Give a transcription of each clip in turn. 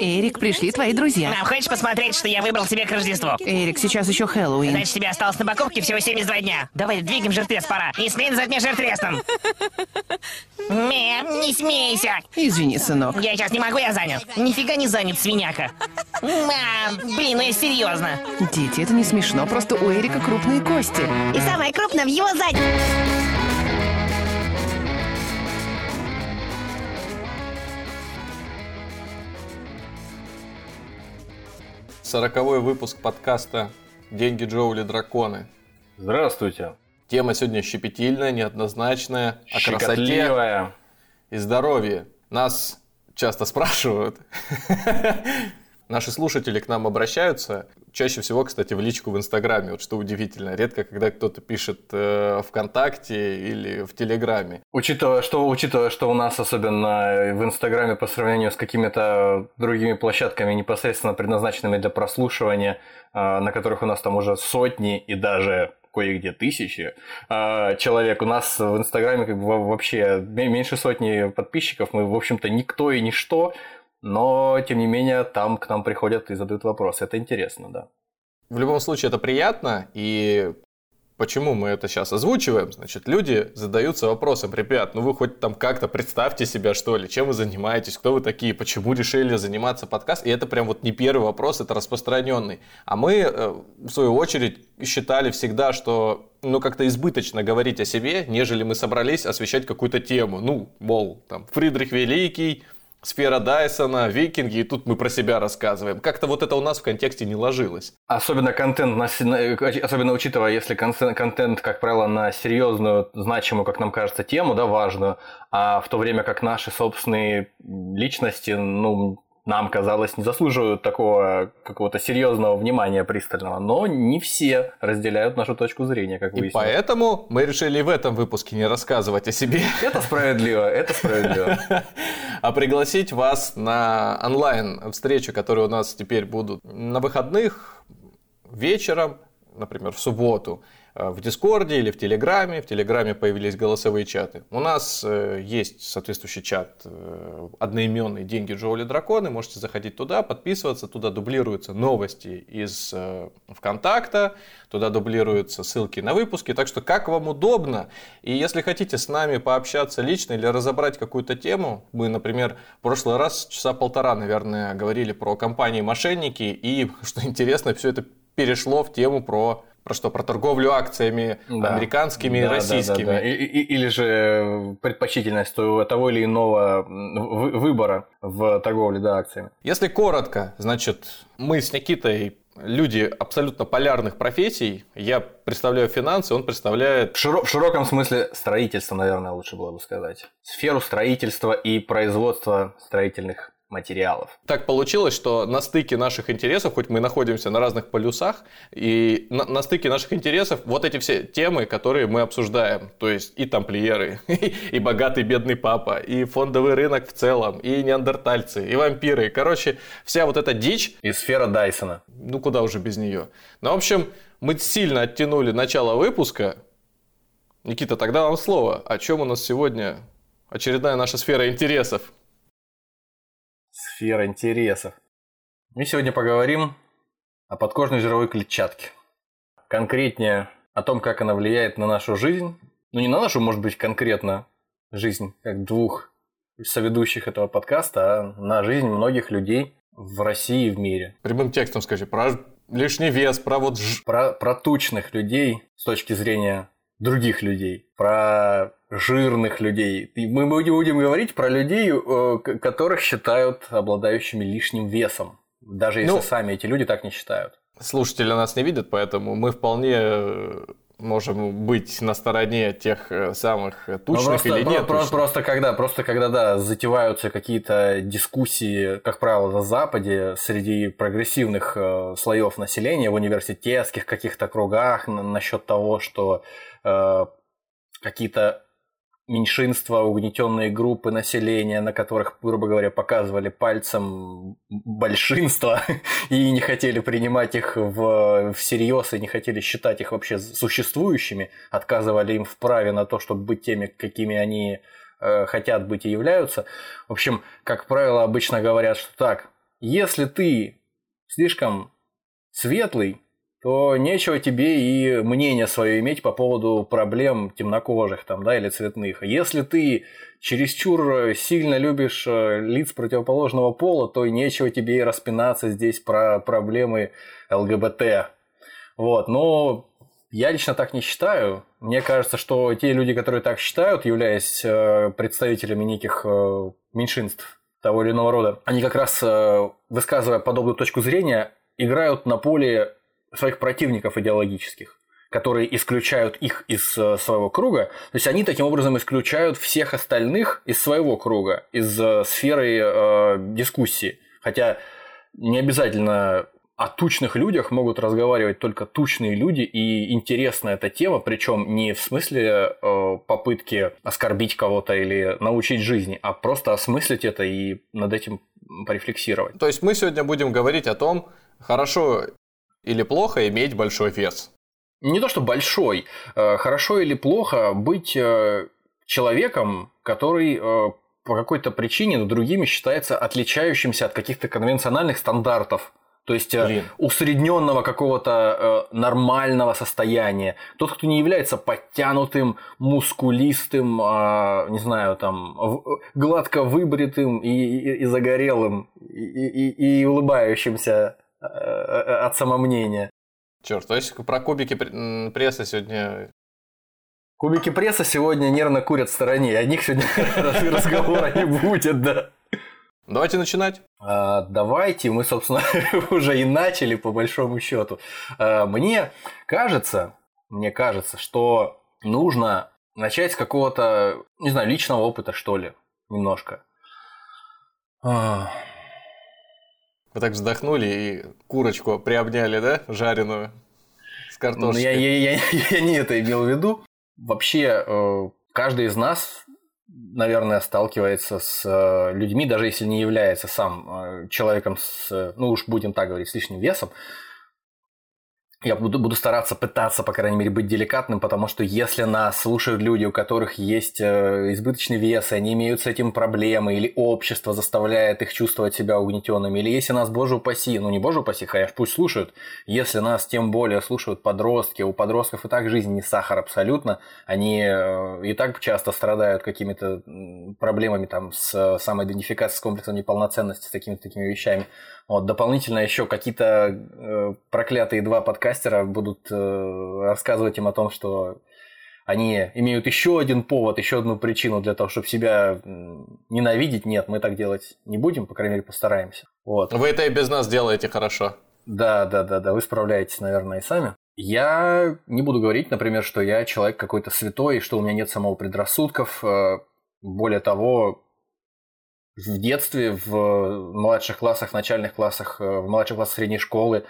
Эрик, пришли твои друзья. Мам, хочешь посмотреть, что я выбрал себе к Рождеству? Эрик, сейчас еще Хэллоуин. Значит, тебе осталось на покупке всего 72 дня. Давай, двигаем жертвец, пора. Не смей называть меня жертвецом. Мэм, не смейся. Извини, сынок. Я сейчас не могу, я занят. Нифига не занят, свиняка. Мам, блин, ну я серьезно. Дети, это не смешно, просто у Эрика крупные кости. И самое крупное в его заднице. Сороковой выпуск подкаста «Деньги Джоули Драконы». Здравствуйте. Тема сегодня щепетильная, неоднозначная, о красоте и здоровье. Нас часто спрашивают. Наши слушатели к нам обращаются. Чаще всего, кстати, в личку в Инстаграме. Вот что удивительно. Редко, когда кто-то пишет э, ВКонтакте или в Телеграме. Учитывая что, учитывая, что у нас особенно в Инстаграме по сравнению с какими-то другими площадками, непосредственно предназначенными для прослушивания, э, на которых у нас там уже сотни и даже кое-где тысячи э, человек. У нас в Инстаграме как бы во- вообще меньше сотни подписчиков. Мы, в общем-то, никто и ничто. Но, тем не менее, там к нам приходят и задают вопросы. Это интересно, да. В любом случае, это приятно. И почему мы это сейчас озвучиваем? Значит, люди задаются вопросом, ребят, ну вы хоть там как-то представьте себя, что ли, чем вы занимаетесь, кто вы такие, почему решили заниматься подкастом. И это прям вот не первый вопрос, это распространенный. А мы, э, в свою очередь, считали всегда, что ну, как-то избыточно говорить о себе, нежели мы собрались освещать какую-то тему. Ну, мол, там, Фридрих Великий, Сфера Дайсона, викинги, и тут мы про себя рассказываем. Как-то вот это у нас в контексте не ложилось. Особенно контент, на, на- особенно учитывая, если контент, как правило, на серьезную, значимую, как нам кажется, тему, да, важную, а в то время как наши собственные личности, ну, нам казалось, не заслуживают такого какого-то серьезного внимания пристального. Но не все разделяют нашу точку зрения, как И выяснилось. поэтому мы решили и в этом выпуске не рассказывать о себе, Это справедливо, это справедливо. а пригласить вас на онлайн-встречу, которые у нас теперь будут на выходных вечером, например, в субботу, в Дискорде или в Телеграме. В Телеграме появились голосовые чаты. У нас э, есть соответствующий чат э, одноименный «Деньги Джоули Драконы». Можете заходить туда, подписываться. Туда дублируются новости из э, ВКонтакта, туда дублируются ссылки на выпуски. Так что как вам удобно. И если хотите с нами пообщаться лично или разобрать какую-то тему, мы, например, в прошлый раз часа полтора, наверное, говорили про компании-мошенники. И, что интересно, все это перешло в тему про про что? Про торговлю акциями Да. американскими и Да, да, российскими. да, да. И- и- Или же предпочтительность того или иного вы- выбора в торговле да, акциями. Если коротко, значит, мы с Никитой люди абсолютно полярных профессий. Я представляю финансы, он представляет... В, широ- в широком смысле строительство, наверное, лучше было бы сказать. Сферу строительства и производства строительных материалов. Так получилось, что на стыке наших интересов, хоть мы находимся на разных полюсах, и на, на стыке наших интересов вот эти все темы, которые мы обсуждаем, то есть и тамплиеры, и богатый бедный папа, и фондовый рынок в целом, и неандертальцы, и вампиры. Короче, вся вот эта дичь, И сфера Дайсона. ну куда уже без нее. Ну, в общем, мы сильно оттянули начало выпуска. Никита, тогда вам слово. О чем у нас сегодня очередная наша сфера интересов? Сфера интересов. Мы сегодня поговорим о подкожной жировой клетчатке. Конкретнее о том, как она влияет на нашу жизнь. Ну, не на нашу, может быть, конкретно жизнь, как двух соведущих этого подкаста, а на жизнь многих людей в России и в мире. Прямым текстом скажи, про лишний вес, про вот ж- Про, про тучных людей с точки зрения других людей, про жирных людей. И мы будем, говорить про людей, э, которых считают обладающими лишним весом. Даже если Ну, сами эти люди так не считают. Слушатели нас не видят, поэтому мы вполне э, можем быть на стороне тех э, самых Ну, тучных просто, или нет. про- тучных. просто когда, просто когда, да, затеваются какие-то дискуссии, как правило, на Западе среди прогрессивных э, слоев населения в университетских каких-то кругах на- насчет того, что э, какие-то меньшинства, угнетенные группы населения, на которых, грубо говоря, показывали пальцем большинство и не хотели принимать их в, всерьез и не хотели считать их вообще существующими, отказывали им в праве на то, чтобы быть теми, какими они э, хотят быть и являются. В общем, как правило, обычно говорят, что так, если ты слишком светлый, то нечего тебе и мнение свое иметь по поводу проблем темнокожих там, да, или цветных. Если ты чересчур сильно любишь э, лиц противоположного пола, то нечего тебе и распинаться здесь про проблемы ЛГБТ. Вот, но я лично так не считаю. Мне кажется, что те люди, которые так считают, являясь э, представителями неких э, меньшинств того или иного рода, они как раз, высказывая подобную точку зрения, играют на поле своих противников идеологических которые исключают их из э, своего круга, то есть они таким образом исключают всех остальных из своего круга, из э, сферы э, дискуссии. Хотя не обязательно о тучных людях могут разговаривать только тучные люди, и интересна эта тема, причем не в смысле э, попытки оскорбить кого-то или научить жизни, а просто осмыслить это и над этим порефлексировать. То есть мы сегодня будем говорить о том, хорошо или плохо иметь большой вес? Не то, что большой. Э, хорошо или плохо быть э, человеком, который э, по какой-то причине но другими считается отличающимся от каких-то конвенциональных стандартов. То есть Блин. усредненного какого-то э, нормального состояния. Тот, кто не является подтянутым, мускулистым, э, не знаю, там, в, гладко выбритым и, и, и загорелым, и, и, и улыбающимся от самомнения. Черт, то есть про кубики пресса сегодня... Кубики пресса сегодня нервно курят в стороне, о них сегодня разговора не будет, да. Давайте начинать. А, давайте, мы, собственно, уже и начали по большому счету. А, мне кажется, мне кажется, что нужно начать с какого-то, не знаю, личного опыта, что ли, немножко. А, вы так вздохнули и курочку приобняли, да, жареную с картошкой? Ну, я, я, я, я не это имел в виду. Вообще, э, каждый из нас, наверное, сталкивается с э, людьми, даже если не является сам э, человеком с, ну уж будем так говорить, с лишним весом, я буду, буду стараться пытаться, по крайней мере, быть деликатным, потому что если нас слушают люди, у которых есть э, избыточный вес, и они имеют с этим проблемы, или общество заставляет их чувствовать себя угнетенными, или если нас, боже упаси, ну не боже упаси, хотя пусть слушают, если нас тем более слушают подростки, у подростков и так жизнь не сахар абсолютно, они э, и так часто страдают какими-то проблемами там с самоидентификацией, с комплексом неполноценности, с такими такими вещами. Вот, дополнительно еще какие-то э, проклятые два подкастера будут э, рассказывать им о том, что они имеют еще один повод, еще одну причину для того, чтобы себя ненавидеть. Нет, мы так делать не будем, по крайней мере, постараемся. Вот. Вы это и без нас делаете хорошо. Да, да, да, да, вы справляетесь, наверное, и сами. Я не буду говорить, например, что я человек какой-то святой, что у меня нет самого предрассудков. Э, более того, в детстве, в младших классах, в начальных классах, э, в младших классах средней школы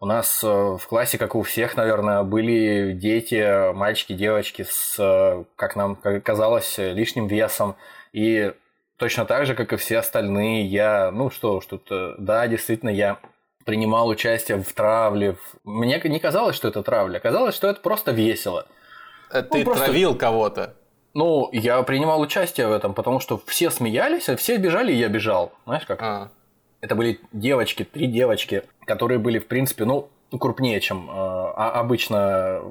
у нас э, в классе, как у всех, наверное, были дети, мальчики, девочки с, э, как нам казалось, лишним весом. И точно так же, как и все остальные, я, ну что уж тут, да, действительно, я принимал участие в травле. Мне не казалось, что это травля, казалось, что это просто весело. Ты ну, просто... травил кого-то? Ну, я принимал участие в этом, потому что все смеялись, а все бежали, и я бежал. Знаешь как? А. Это были девочки, три девочки, которые были, в принципе, ну, крупнее, чем э, обычно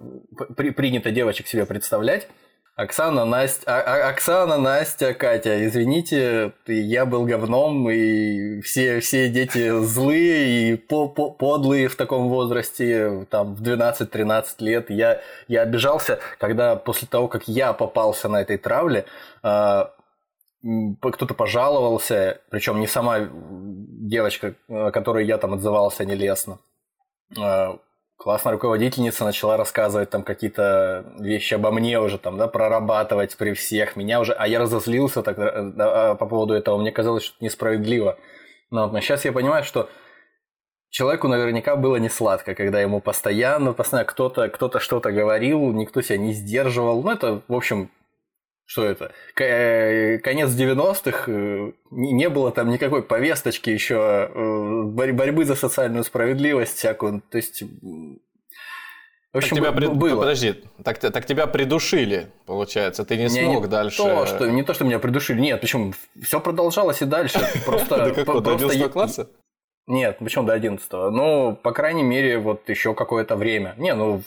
при, принято девочек себе представлять. Оксана, Настя, а, а, Оксана, Настя, Катя, извините, я был говном, и все, все дети злые и по, по, подлые в таком возрасте, там, в 12-13 лет. Я, я обижался, когда после того, как я попался на этой травле, э, кто-то пожаловался, причем не сама девочка, которой я там отзывался нелестно, классная руководительница начала рассказывать там какие-то вещи обо мне уже там, да, прорабатывать при всех меня уже, а я разозлился так, да, по поводу этого, мне казалось, что это несправедливо. Но, но сейчас я понимаю, что человеку наверняка было не сладко, когда ему постоянно, постоянно кто-то кто что-то говорил, никто себя не сдерживал. Ну, это, в общем, что это? Э, конец 90-х, э, не было там никакой повесточки еще э, борьбы за социальную справедливость всякую. То есть в общем, так тебя прид... было. Подожди, так, так тебя придушили, получается, ты не, не смог не дальше. То, что, не то, что меня придушили, нет, почему все продолжалось и дальше. Просто, до какого, до 11 класса? Нет, почему до 11 Ну, по крайней мере, вот еще какое-то время. Не, ну,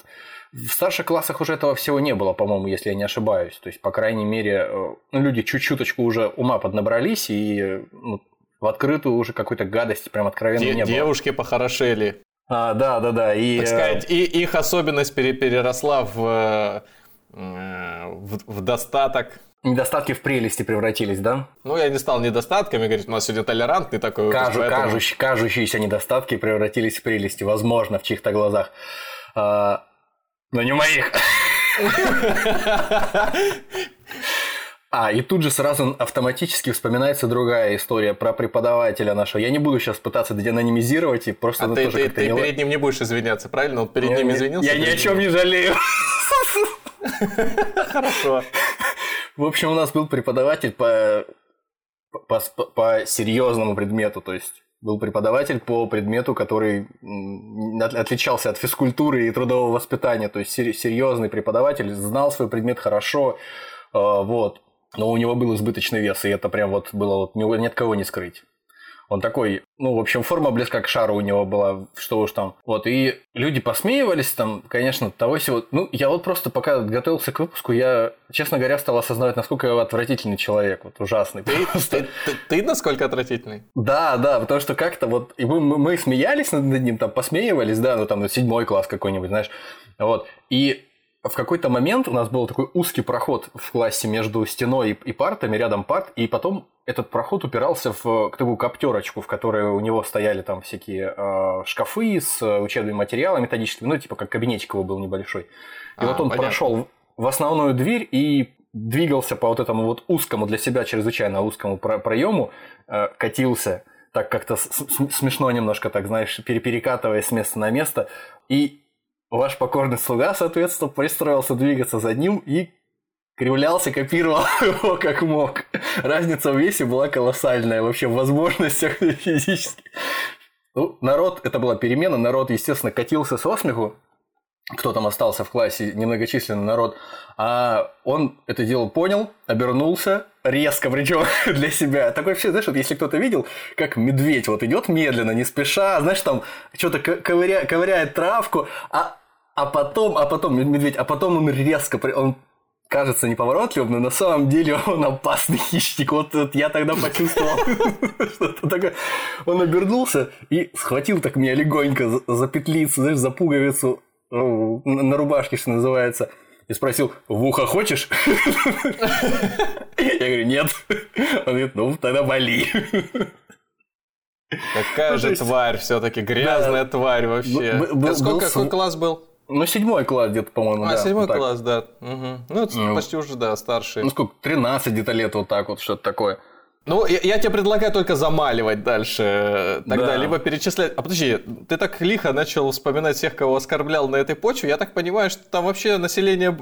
в, старших классах уже этого всего не было, по-моему, если я не ошибаюсь. То есть, по крайней мере, э, ну, люди чуть-чуточку уже ума поднабрались, и ну, в открытую уже какой-то гадости прям откровенно Де- не было. девушки похорошели. А, да, да, да. И, Так э, сказать, и их особенность пере- переросла в, э, в, в достаток. недостатки в прелести превратились, да? Ну, я не стал недостатками говорить, у нас сегодня толерантный такой выпуск, Кажу- поэтому- кажущ- кажущиеся недостатки превратились в прелести, возможно, в чьих-то глазах. А, но не моих. А, и тут же сразу автоматически вспоминается другая история про преподавателя нашего. Я не буду сейчас пытаться деанонимизировать и просто А ну, ты, ты- ты не- перед ним не будешь извиняться, правильно? Он перед Я ним извинился? Я ни о чем не жалею. Хорошо. В общем, у нас был преподаватель по, по, по- по серьезному предмету, то есть был преподаватель по предмету, который отличался от физкультуры и трудового воспитания, то есть сер- серьезный преподаватель, знал свой предмет хорошо, э, вот, но у него был избыточный вес, и это прям вот было вот ни от кого не скрыть. Он такой, ну, в общем, форма близка к шару у него была, что уж там. Вот, и люди посмеивались там, конечно, того всего. Ну, я вот просто пока готовился к выпуску, я, честно говоря, стал осознавать, насколько я отвратительный человек, вот ужасный. Ты, просто. ты- ты- ты насколько отвратительный? Да, да, потому что как-то вот, и мы, мы- мы смеялись над над ним, там, посмеивались, да, ну, там, ну, седьмой класс какой-нибудь, знаешь, вот, и в какой-то момент у нас был такой узкий проход в классе между стеной и, и партами, рядом парт, и потом этот проход упирался в такую коптерочку, в которой у него стояли там всякие э, шкафы с учебными материалами методическими, ну, типа как кабинетик его был небольшой. И А, вот он понятно. прошел в основную дверь и двигался по вот этому вот узкому для себя чрезвычайно узкому про- проему, э, катился так как-то смешно немножко, так знаешь, пере- перекатываясь с места на место. И ваш покорный слуга, соответственно, пристроился двигаться за ним и кривлялся, копировал его как мог. Разница в весе была колоссальная вообще в возможностях физически. Ну, народ, это была перемена, народ, естественно, катился со смеху, кто там остался в классе, немногочисленный народ, а он это дело понял, обернулся, резко, причем для себя. Такой вообще, знаешь, вот если кто-то видел, как медведь вот идет медленно, не спеша, знаешь, там что-то ковыря, ковыряет травку, а, а потом, а потом, медведь, а потом он резко, он кажется неповоротливым, но на самом деле он опасный хищник. Вот, вот я тогда почувствовал что-то такое. Он обернулся и схватил так меня легонько за петлицу, знаешь, за пуговицу ну, на рубашке, что называется. И спросил, в ухо хочешь? Я говорю, нет. Он говорит, ну, тогда вали. Какая Ну, же тварь все-таки, грязная тварь вообще. Это сколько, какой класс был? Ну, седьмой класс где-то, по-моему, А, да. седьмой вот так. класс, да. Ну, это Ну. почти уже, да, старший. Ну, сколько, 13 где-то лет, вот так вот, что-то такое. Ну, я, я тебе предлагаю только замаливать дальше э, тогда, Да. либо перечислять. А подожди, ты так лихо начал вспоминать всех, кого оскорблял на этой почве. Я так понимаю, что там вообще население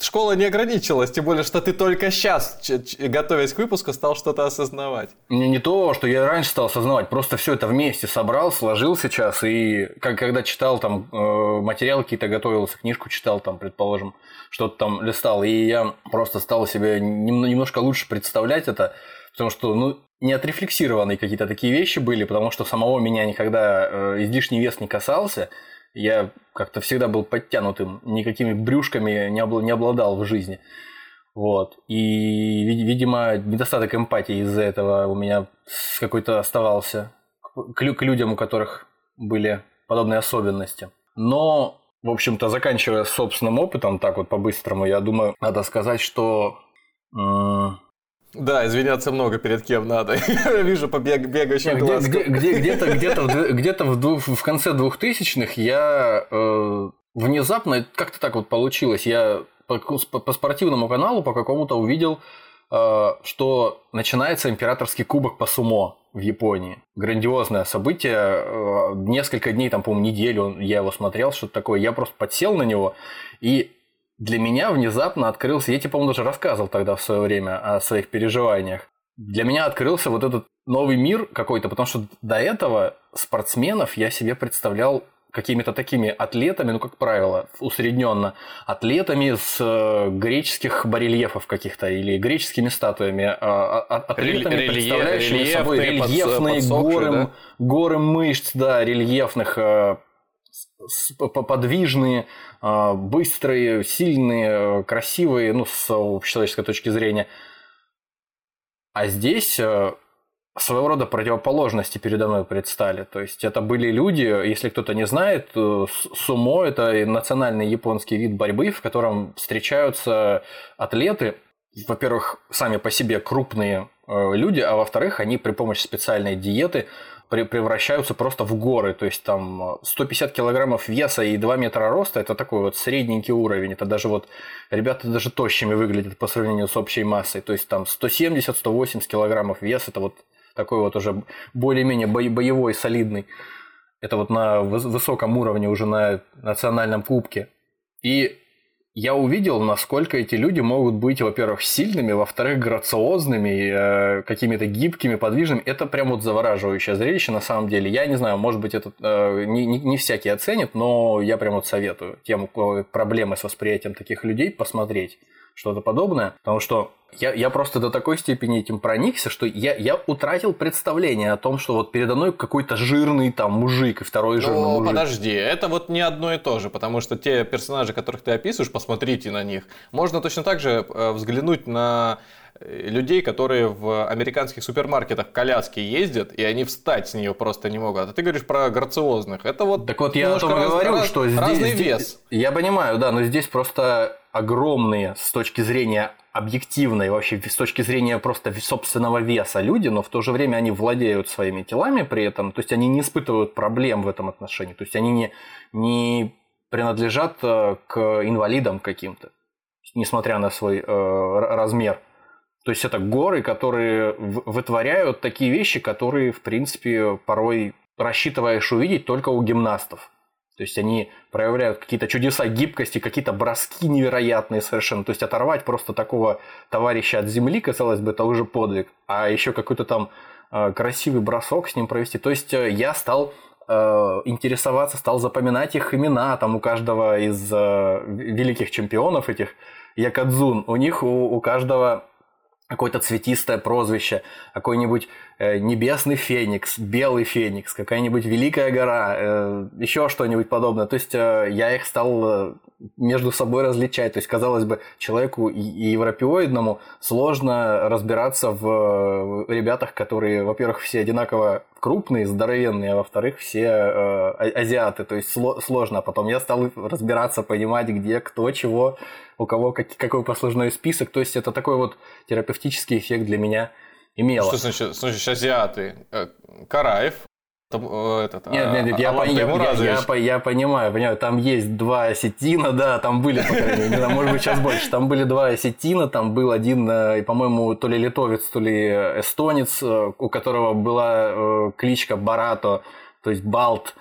школа не ограничилась, тем более, что ты только сейчас, готовясь к выпуску, стал что-то осознавать. Не, не то, что я раньше стал осознавать, просто все это вместе собрал, сложил сейчас, и как, когда читал там э, материалы какие-то, готовился, книжку читал там, предположим, что-то там листал, и я просто стал себе нем- немножко лучше представлять это, потому что, ну, не отрефлексированные какие-то такие вещи были, потому что самого меня никогда э, излишний вес не касался, я как-то всегда был подтянутым, никакими брюшками не, обла- не обладал в жизни. Вот. И, ви- видимо, недостаток эмпатии из-за этого у меня какой-то оставался к, к людям, у которых были подобные особенности. Но, в общем-то, заканчивая собственным опытом, так вот по-быстрому, я думаю, надо сказать, что м, Да, извиняться много перед кем надо. Я вижу по бег- бегающим где- глазкам. где- где- где-то где-то где-то в, дву- в конце двухтысячных я э, внезапно, как-то так вот получилось, я по, по- по спортивному каналу по какому-то увидел, э, что начинается императорский кубок по сумо в Японии. Грандиозное событие, э, несколько дней, там, по-моему, неделю я его смотрел, что-то такое. Я просто подсел на него, и для меня внезапно открылся, я тебе, по-моему, даже рассказывал тогда в свое время о своих переживаниях. Для меня открылся вот этот новый мир какой-то, потому что до этого спортсменов я себе представлял какими-то такими атлетами, ну, как правило, усредненно, атлетами с э, греческих барельефов каких-то или греческими статуями, а, а, а- атлетами, Релье- представляющими собой рельефные, подсохшие, горы, да? горы мышц, да, рельефных, э, подвижные, э, быстрые, сильные, красивые, ну, с общечеловеческой точки зрения. А здесь э, своего рода противоположности передо мной предстали. То есть это были люди, если кто-то не знает, э, сумо – это национальный японский вид борьбы, в котором встречаются атлеты, во-первых, сами по себе крупные э, люди, а во-вторых, они при помощи специальной диеты пре- превращаются просто в горы. То есть там э, 150 килограммов веса и 2 метра роста – это такой вот средненький уровень. Это даже вот ребята даже тощими выглядят по сравнению с общей массой. То есть там 170-180 килограммов веса – это вот такой вот уже более-менее бо- боевой, солидный. Это вот на выс- высоком уровне уже на национальном кубке. И я увидел, насколько эти люди могут быть, во-первых, сильными, во-вторых, грациозными, э, какими-то гибкими, подвижными. Это прям вот завораживающее зрелище на самом деле. Я не знаю, может быть, это э, не, не- не всякий оценит, но я прям вот советую тем, у кого проблемы с восприятием таких людей, посмотреть что-то подобное. Потому что я, я просто до такой степени этим проникся, что я, я утратил представление о том, что вот передо мной какой-то жирный там мужик и второй жирный Ну, мужик. подожди, это вот не одно и то же, потому что те персонажи, которых ты описываешь, посмотрите на них. Можно точно так же э, взглянуть на э, людей, которые в американских супермаркетах в коляске ездят, и они встать с нее просто не могут. А ты говоришь про грациозных. Это вот Так вот я о том раз- говорю, раз- что здесь, разный здесь- вес. Я понимаю, да, но здесь просто огромные с точки зрения объективной, вообще с точки зрения просто собственного веса люди, но в то же время они владеют своими телами при этом, то есть они не испытывают проблем в этом отношении, то есть они не, не принадлежат э, к инвалидам каким-то, несмотря на свой э, размер. То есть это горы, которые вытворяют такие вещи, которые, в принципе, порой рассчитываешь увидеть только у гимнастов. То есть они проявляют какие-то чудеса гибкости, какие-то броски невероятные совершенно. То есть оторвать просто такого товарища от земли, казалось бы, это уже подвиг. А еще какой-то там э, красивый бросок с ним провести. То есть э, я стал э, интересоваться, стал запоминать их имена там у каждого из великих чемпионов этих якадзун. У них у, у каждого какое-то цветистое прозвище, какой-нибудь небесный феникс, белый феникс, какая-нибудь великая гора, э, еще что-нибудь подобное. То есть э, я их стал э, между собой различать. То есть, казалось бы, человеку и- европеоидному сложно разбираться в э, ребятах, которые, во-первых, все одинаково крупные, здоровенные, а во-вторых, все э, а- азиаты. То есть сло- сложно. А потом я стал разбираться, понимать, где, кто, чего, у кого как- какой послужной список. То есть это такой вот терапевтический эффект для меня имело. Что значит, значит азиаты? Э, Караев, э, этот, Нет, а- нет, нет, я, Алан я- я- я по- я понимаю, понимаю, там есть два осетина, да, там были, по крайней мере, может быть, сейчас больше, там были два осетина, там был один, э, по-моему, то ли литовец, то ли эстонец, у которого была кличка Барато, то есть Балт,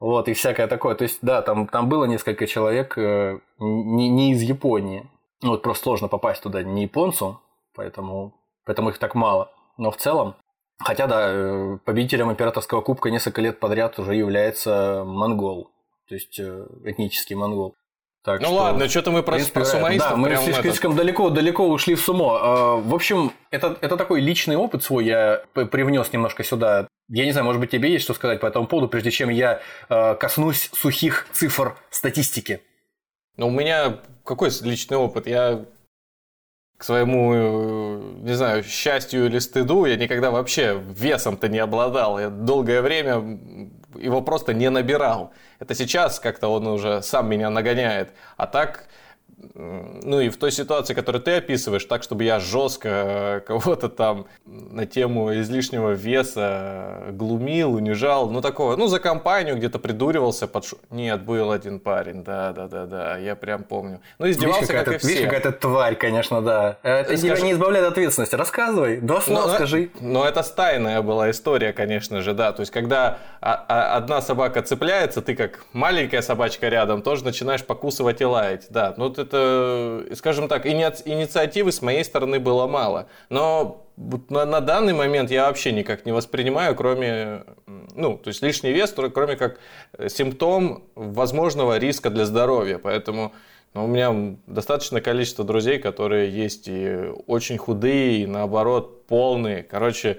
вот, и всякое такое, то есть, да, там, там было несколько человек не, не из Японии, ну, вот просто сложно попасть туда не японцу, поэтому, поэтому их так мало, но в целом, Хотя, да, э, победителем императорского кубка несколько лет подряд уже является монгол, то есть э, этнический монгол. Так Ну что, ладно, что-то мы про, принципе, про э, сумоистов Да, мы слишком, этот- далеко, далеко ушли в сумо. Э, В общем, это, это такой личный опыт свой я привнес немножко сюда. Я не знаю, может быть, тебе есть что сказать по этому поводу, прежде чем я коснусь сухих цифр статистики. Ну, у меня какой личный опыт? Я к своему, э, не знаю, счастью или стыду, я никогда вообще весом-то не обладал. Я долгое время его просто не набирал. Это сейчас как-то он уже сам меня нагоняет. А так, ну и в той ситуации, которую ты описываешь, так, чтобы я жестко э, кого-то там на тему излишнего веса глумил, унижал, ну такого, ну за компанию где-то придуривался, под шу- Нет, был один парень, да-да-да-да, я прям помню. Ну издевался, видишь, как и какая-то, видишь, все. какая-то тварь, конечно, да. Это Скажи- тебя не избавляет от ответственности. Рассказывай, два слова Ну, скажи. Но это стайная была история, конечно же, да. То есть, когда а- а- одна собака цепляется, ты как маленькая собачка рядом тоже начинаешь покусывать и лаять. Да, ну вот это, скажем так, иниц- инициативы с моей стороны было мало. Но на, на данный момент я вообще никак не воспринимаю, кроме... ну, то есть лишний вес, кроме как э, симптом возможного риска для здоровья. Поэтому ну, у меня достаточное количество друзей, которые есть и очень худые, и наоборот полные. Короче,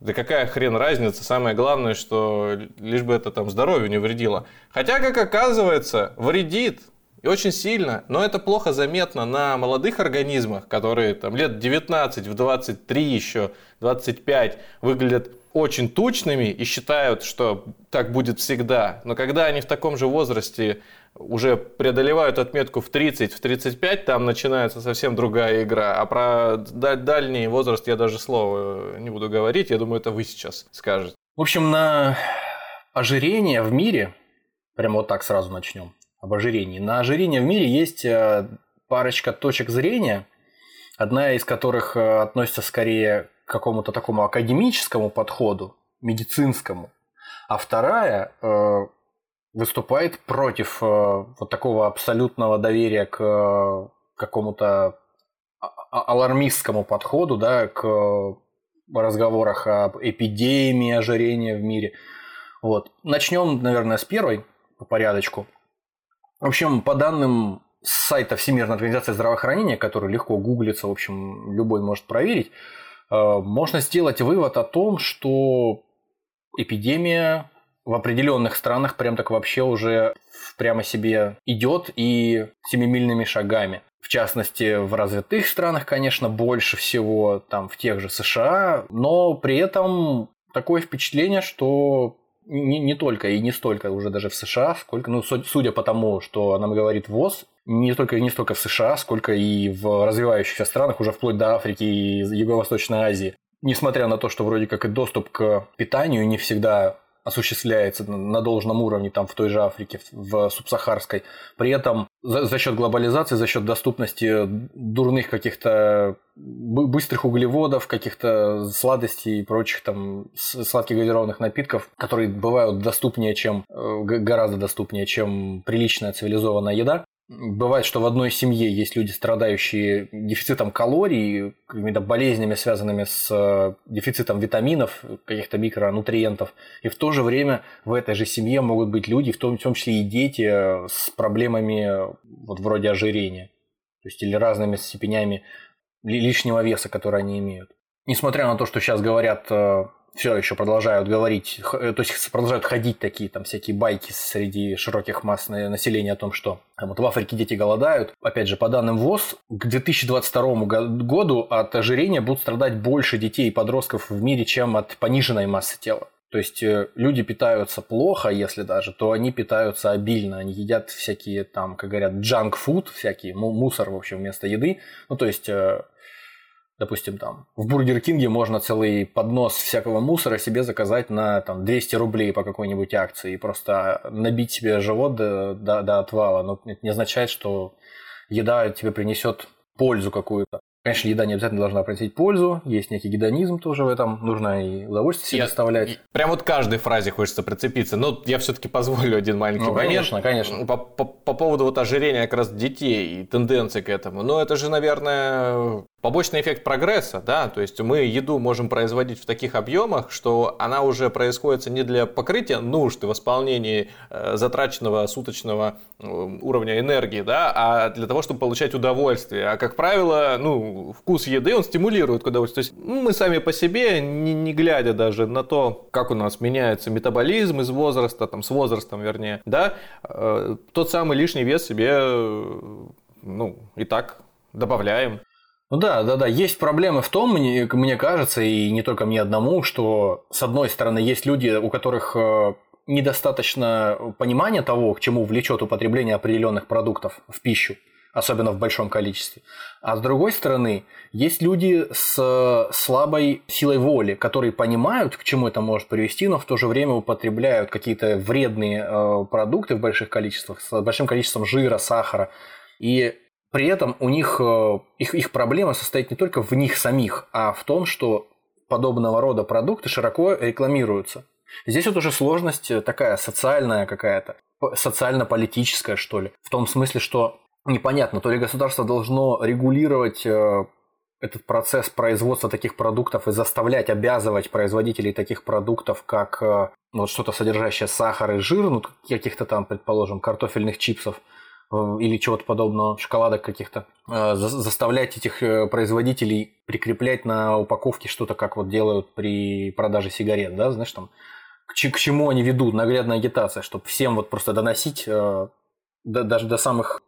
да какая хрен разница, самое главное, что лишь бы это там здоровью не вредило. Хотя, как оказывается, вредит. И очень сильно, но это плохо заметно на молодых организмах, которые там лет 19, в 23 еще, 25 выглядят очень тучными и считают, что так будет всегда. Но когда они в таком же возрасте уже преодолевают отметку в 30, в 35, там начинается совсем другая игра. А про дальний возраст я даже слова не буду говорить. Я думаю, это вы сейчас скажете. В общем, на ожирение в мире, прямо вот так сразу начнем, об ожирении. На ожирение в мире есть э, парочка точек зрения, одна из которых э, относится скорее к какому-то такому академическому подходу, медицинскому, а вторая э, выступает против вот такого абсолютного доверия к какому-то а, а, алармистскому подходу, да, к разговорах об эпидемии ожирения в мире. Вот. Начнем, наверное, с первой по порядочку – в общем, по данным сайта Всемирной организации здравоохранения, который легко гуглится, в общем, любой может проверить, э, можно сделать вывод о том, что эпидемия в определенных странах прям так вообще уже прямо себе идет и семимильными шагами. В частности, в развитых странах, конечно, больше всего, там в тех же США, но при этом такое впечатление, что не, не только и не столько уже даже в США, сколько, ну, судя по тому, что нам говорит ВОЗ, не только и не столько в США, сколько и в развивающихся странах, уже вплоть до Африки и Юго-Восточной Азии. Несмотря на то, что вроде как и доступ к питанию не всегда осуществляется на должном уровне там в той же Африке, в субсахарской. При этом за, за счет глобализации, за счет доступности дурных каких-то быстрых углеводов, каких-то сладостей и прочих там сладких газированных напитков, которые бывают доступнее, чем э, гораздо доступнее, чем приличная цивилизованная еда, Бывает, что в одной семье есть люди, страдающие дефицитом калорий, какими-то болезнями, связанными с э, дефицитом витаминов, каких-то микронутриентов. И в то же время в этой же семье могут быть люди, в том, в том числе и дети, э, с проблемами вот вроде ожирения. То есть или разными степенями лишнего веса, который они имеют. Несмотря на то, что сейчас говорят э, все еще продолжают говорить, э, то есть продолжают ходить такие там всякие байки среди широких масс населения о том, что вот в Африке дети голодают. Опять же, по данным ВОЗ, к 2022 году от ожирения будут страдать больше детей и подростков в мире, чем от пониженной массы тела. То есть э, люди питаются плохо, если даже, то они питаются обильно. Они едят всякие там, как говорят, junk food, всякие мусор, в общем, вместо еды. Ну, то есть э, допустим, там, в Бургер Кинге можно целый поднос всякого мусора себе заказать на там, 200 рублей по какой-нибудь акции и просто набить себе живот до, до, до отвала. Но это не означает, что еда тебе принесет пользу какую-то. Конечно, еда не обязательно должна приносить пользу, есть некий гедонизм тоже в этом, нужно и удовольствие себе я, доставлять. Прям вот каждой фразе хочется прицепиться, но я все-таки позволю один маленький ну, момент. Конечно, конечно. По, по, по поводу вот ожирения как раз детей и тенденции к этому. Но это же, наверное, побочный эффект прогресса, да, то есть мы еду можем производить в таких объемах, что она уже происходит не для покрытия нужд и восполнения э, затраченного суточного э, уровня энергии, да, а для того, чтобы получать удовольствие. А как правило, ну, вкус еды, он стимулирует к удовольствию. То есть мы сами по себе, не, не глядя даже на то, как у нас меняется метаболизм из возраста, там, с возрастом, вернее, да, э, тот самый лишний вес себе, ну, и так добавляем. Ну да, да, да. Есть проблемы в том, мне, мне кажется, и не только мне одному, что с одной стороны есть люди, у которых э, недостаточно понимания того, к чему влечет употребление определенных продуктов в пищу, особенно в большом количестве. А с другой стороны, есть люди с слабой силой воли, которые понимают, к чему это может привести, но в то же время употребляют какие-то вредные э, продукты в больших количествах, с большим количеством жира, сахара. И при этом у них э, их, их проблема состоит не только в них самих, а в том, что подобного рода продукты широко рекламируются. Здесь вот уже сложность такая социальная какая-то, социально-политическая, что ли. В том смысле, что непонятно, то ли государство должно регулировать э, этот процесс производства таких продуктов и заставлять, обязывать производителей таких продуктов, как э, ну, вот что-то содержащее сахар и жир, ну, каких-то там, предположим, картофельных чипсов э, или чего-то подобного, шоколадок каких-то, э, заставлять этих производителей прикреплять на упаковке что-то, как вот делают при продаже сигарет, да, знаешь, там, к, к чему они ведут, наглядная агитация, чтобы всем вот просто доносить даже до самых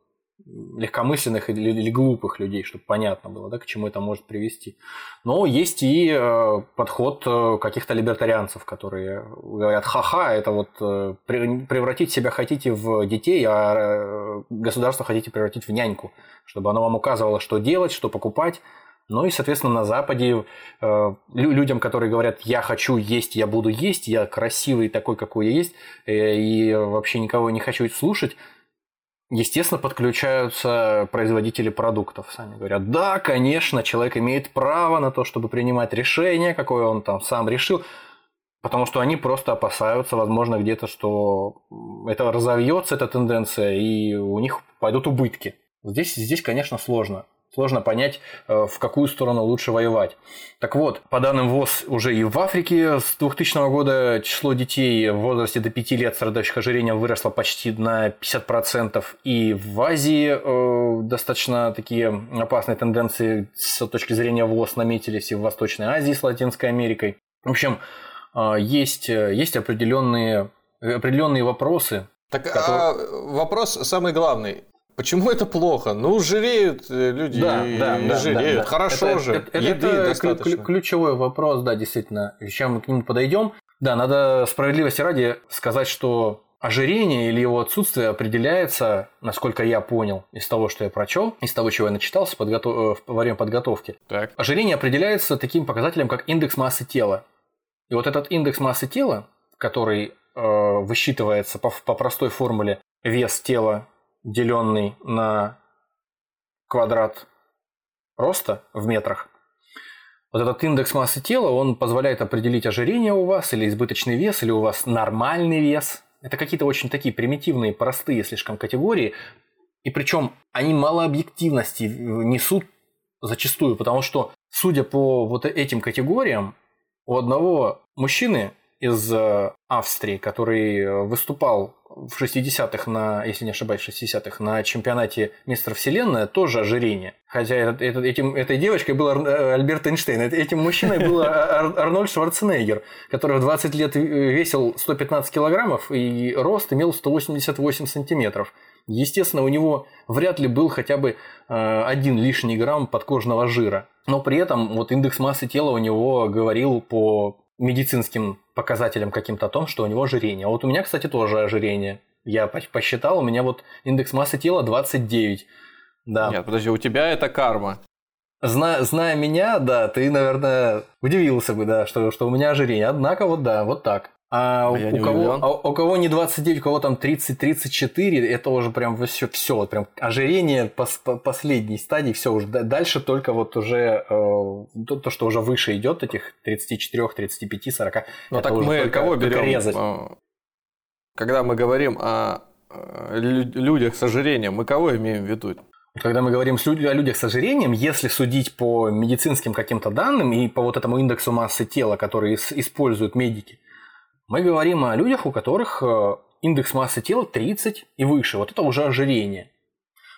легкомысленных или, или глупых людей, чтобы понятно было, да, к чему это может привести. Но есть и э, подход э, каких-то либертарианцев, которые говорят, ха-ха, это вот э, превратить себя хотите в детей, а государство хотите превратить в няньку, чтобы оно вам указывало, что делать, что покупать. Ну и, соответственно, на Западе э, людям, которые говорят, я хочу есть, я буду есть, я красивый такой, какой я есть, э, и вообще никого не хочу слушать, Естественно, подключаются производители продуктов. Сами говорят, да, конечно, человек имеет право на то, чтобы принимать решение, какое он там сам решил, потому что они просто опасаются, возможно, где-то, что это разовьется, эта тенденция, и у них пойдут убытки. Здесь, здесь конечно, сложно сложно понять, э, в какую сторону лучше воевать. Так вот, по данным ВОЗ, уже и в Африке с 2000 года число детей в возрасте до 5 лет, страдающих ожирением, выросло почти на 50%. И в Азии э, достаточно такие опасные тенденции с точки зрения ВОЗ наметились и в Восточной Азии с Латинской Америкой. В общем, э, есть, есть определенные, определенные вопросы, так которые... а вопрос самый главный. Почему это плохо? Ну, жиреют э, люди да, и, да, да, жиреют. Да, да. Хорошо это, же. Это, Еды это достаточно. ключевой вопрос, да, действительно. Сейчас мы к нему подойдем. Да, надо справедливости ради сказать, что ожирение или его отсутствие определяется, насколько я понял, из того, что я прочел, из того, чего я начитался подготов... Э, во время подготовки. Так. Ожирение определяется таким показателем, как индекс массы тела. И вот этот индекс массы тела, который э, высчитывается по, по простой формуле вес тела, деленный на квадрат роста в метрах. Вот этот индекс массы тела, он позволяет определить ожирение у вас, или избыточный вес, или у вас нормальный вес. Это какие-то очень такие примитивные, простые слишком категории. И причем они мало объективности несут зачастую, потому что, судя по вот этим категориям, у одного мужчины из э, Австрии, который э, выступал в 60-х, на, если не ошибаюсь, в 60-х, на чемпионате мистер Вселенная, тоже ожирение. Хотя это, это, этим, этой девочкой был э, Альберт Эйнштейн, этим мужчиной был Ар Арнольд Шварценеггер, который в 20 лет весил 115 килограммов и рост имел 188 сантиметров. Естественно, у него вряд ли был хотя бы один лишний грамм подкожного жира. Но при этом вот индекс массы тела у него говорил по медицинским показателям каким-то о том, что у него ожирение. А вот у меня, кстати, тоже ожирение. Я посчитал, у меня вот индекс массы тела 29. Да. Нет, подожди, у тебя это карма. Зная, зная меня, да, ты, наверное, удивился бы, да, что, что у меня ожирение. Однако вот да, вот так. А, у, у, кого, а у кого не 29, у кого там 30-34, это уже прям все, все прям ожирение по, по последней стадии, все уже дальше только вот уже э, то, то, что уже выше идет, этих 34, 35, 40. Ну так мы только, кого берем? Резать. А, когда мы говорим о людях с ожирением, мы кого имеем в виду? Когда мы говорим о людях с ожирением, если судить по медицинским каким-то данным и по вот этому индексу массы тела, который используют медики, мы говорим о людях, у которых э, индекс массы тела 30 и выше. Вот это уже ожирение.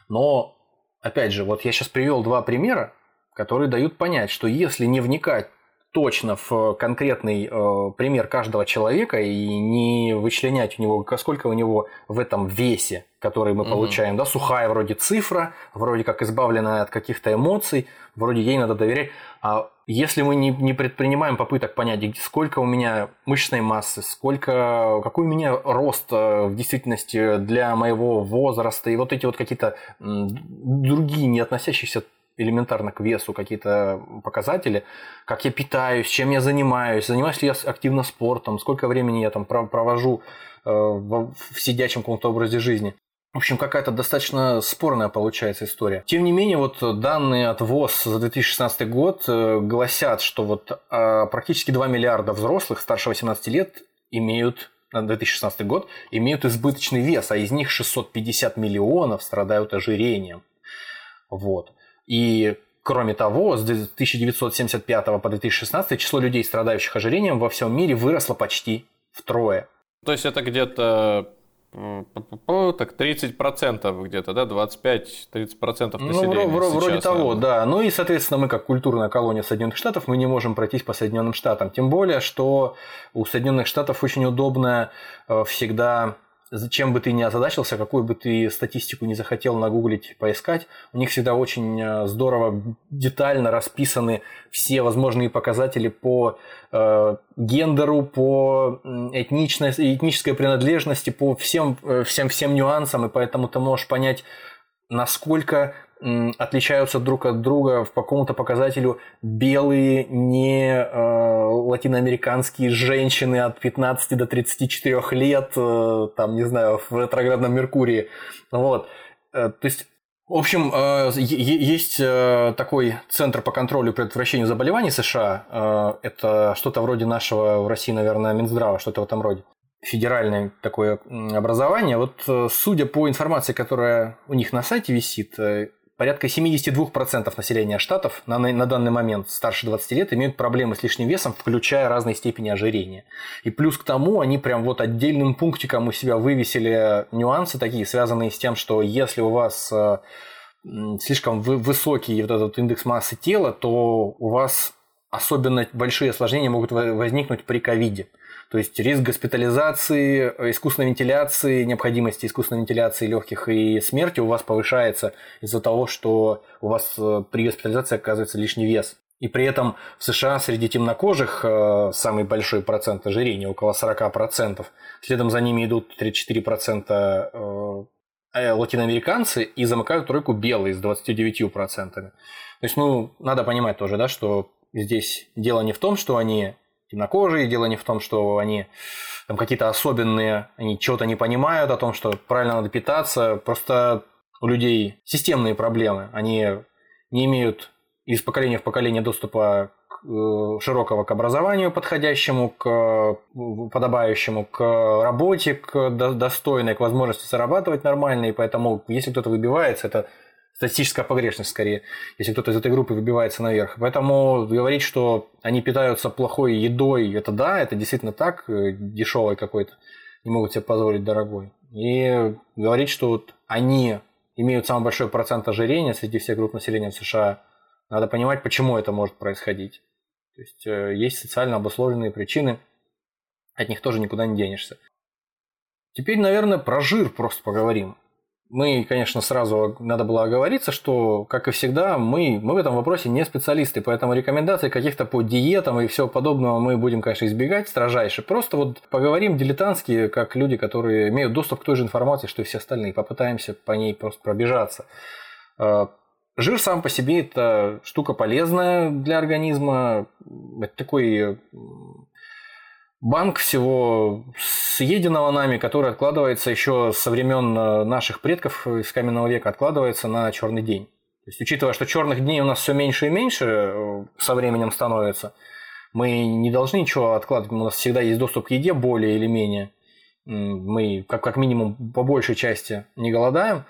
Но, опять же, вот я сейчас привел два примера, которые дают понять, что если не вникать точно в конкретный э, пример каждого человека и не вычленять у него, сколько у него в этом весе, который мы угу. получаем, да, сухая вроде цифра, вроде как избавленная от каких-то эмоций, вроде ей надо доверять, а если мы не, не предпринимаем попыток понять, сколько у меня мышечной массы, сколько, какой у меня рост э, в действительности для моего возраста и вот эти вот какие-то другие, не относящиеся элементарно к весу какие-то показатели, как я питаюсь, чем я занимаюсь, занимаюсь ли я активно спортом, сколько времени я там провожу э, в сидячем каком-то образе жизни. В общем, какая-то достаточно спорная получается история. Тем не менее, вот данные от ВОЗ за 2016 год э, гласят, что вот э, практически 2 миллиарда взрослых старше 18 лет имеют на 2016 год имеют избыточный вес, а из них 650 миллионов страдают ожирением. Вот. И Кроме того, с 1975 по 2016 число людей, страдающих ожирением во всем мире выросло почти втрое. То есть это где-то так 30% где-то, да, 25-30% населения Ну, вроде сейчас, того, наверное. да. Ну и, соответственно, мы как культурная колония Соединенных Штатов, мы не можем пройтись по Соединенным Штатам. Тем более, что у Соединенных Штатов очень удобно э, всегда Зачем бы ты ни озадачился, какую бы ты статистику не захотел нагуглить, поискать, у них всегда очень э, здорово, детально расписаны все возможные показатели по э, гендеру, по м, этничности, этнической принадлежности, по всем, э, всем, всем нюансам, и поэтому ты можешь понять, насколько отличаются друг от друга по какому-то показателю белые не э, латиноамериканские женщины от 15 до 34 лет, э, там, не знаю, в ретроградном Меркурии. Вот. Э, то есть в общем, э, есть э, такой центр по контролю и предотвращению заболеваний США. Э, Это что-то вроде нашего в России, наверное, Минздрава, что-то в этом роде федеральное такое образование. Вот судя по информации, которая у них на сайте висит, порядка 72% населения штатов на, на данный момент старше 20 лет имеют проблемы с лишним весом, включая разные степени ожирения. И плюс к тому они прям вот отдельным пунктиком у себя вывесили нюансы такие, связанные с тем, что если у вас э, слишком вы- высокий вот этот индекс массы тела, то у вас особенно большие осложнения могут во- возникнуть при ковиде. То есть риск госпитализации, э, искусственной вентиляции, необходимости искусственной вентиляции легких и смерти у вас повышается из-за того, что у вас э, при госпитализации оказывается лишний вес. И при этом в США среди темнокожих э, самый большой процент ожирения, около 40%. Следом за ними идут 34% э, э, латиноамериканцы и замыкают тройку белые с 29%. То есть, ну, надо понимать тоже, да, что здесь дело не в том, что они темнокожие, дело не в том, что они там какие-то особенные, они чего-то не понимают о том, что правильно надо питаться. Просто у людей системные проблемы. Они не имеют из поколения в поколение доступа к, э, широкого к образованию подходящему, к подобающему, к работе, к до- достойной, к возможности зарабатывать нормально. И поэтому, если кто-то выбивается, это статистическая погрешность скорее, если кто-то из этой группы выбивается наверх. Поэтому говорить, что они питаются плохой едой, это да, это действительно так, э, дешевой какой-то, не могут себе позволить дорогой. И говорить, что вот они имеют самый большой процент ожирения среди всех групп населения в США, надо понимать, почему это может происходить. То есть э, есть социально обусловленные причины, от них тоже никуда не денешься. Теперь, наверное, про жир просто поговорим. Мы, конечно, сразу надо было оговориться, что, как и всегда, мы, мы в этом вопросе не специалисты, поэтому рекомендаций каких-то по диетам и всего подобного мы будем, конечно, избегать строжайше. Просто вот поговорим дилетантски, как люди, которые имеют доступ к той же информации, что и все остальные, попытаемся по ней просто пробежаться. Э, Жир сам по себе это штука полезная для организма. Это такой банк всего съеденного нами, который откладывается еще со времен э, наших предков из каменного века, откладывается на черный день. То есть, учитывая, что черных дней у нас все меньше и меньше э, со временем становится, мы не должны ничего откладывать. У нас всегда есть доступ к еде более или менее. Мы, как, как минимум, по большей части не голодаем.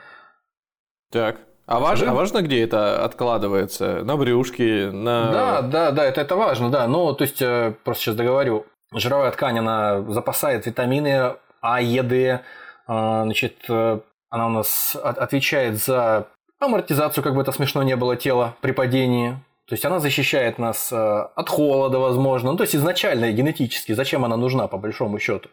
Так. А важно, а важно, где это откладывается? На брюшке, на... Да, да, да, это, это важно, да. Но, то есть, э, просто сейчас договорю, жировая ткань, она запасает витамины А, Е, Д, а, значит, э, она у нас от- отвечает за амортизацию, как бы это смешно не было, тела при падении. То есть она защищает нас э, от холода, возможно. Ну, то есть изначально генетически, зачем она нужна, по большому счету.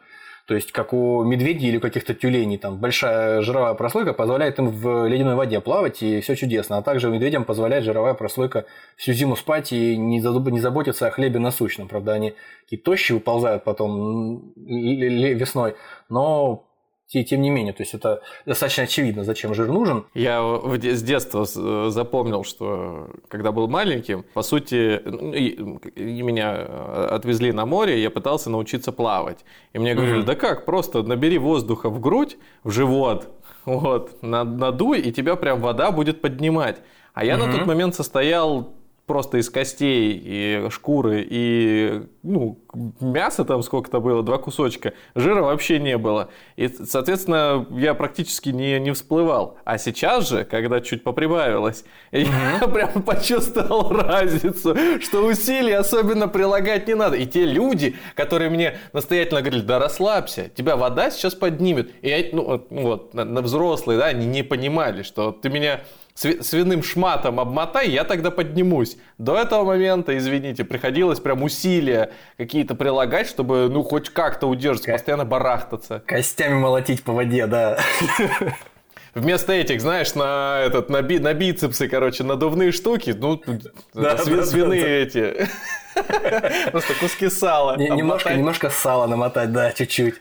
То есть, как у медведей или каких-то тюленей, там большая жировая прослойка позволяет им в ледяной воде плавать, и все чудесно. А также медведям позволяет жировая прослойка всю зиму спать и не заб- не заботиться о хлебе насущном. Правда, они такие тощие выползают потом весной, но те- тем не менее, то есть это достаточно очевидно, зачем жир нужен. Я с детства э, запомнил, что когда был маленьким, по сути, ну, и- и меня э, отвезли на море, я пытался научиться плавать. И мне говорили, Мгм. да как, просто набери воздуха в грудь, в живот, вот, на- надуй, и тебя прям вода будет поднимать. А я на Мгм. тот момент состоял просто из костей и шкуры и ну, мяса там сколько-то было, два кусочка, жира вообще не было. И, соответственно, я практически не, не всплывал. А сейчас же, когда чуть поприбавилось, я прямо почувствовал разницу, что усилий особенно прилагать не надо. И те люди, которые мне настоятельно говорили, да расслабься, тебя вода сейчас поднимет. И я, ну, вот, на, на взрослые, да, они не понимали, что ты меня свиным шматом обмотай, я тогда поднимусь. До этого момента, извините, приходилось прям усилия какие-то прилагать, чтобы, ну, хоть как-то удерживаться, Ко... постоянно барахтаться. Костями молотить по воде, да. Вместо этих, знаешь, на, этот, на, би, на бицепсы, короче, надувные штуки, ну, да, сви, да, свиные да, эти. Просто куски сала. Немножко, немножко сала намотать, да, чуть-чуть.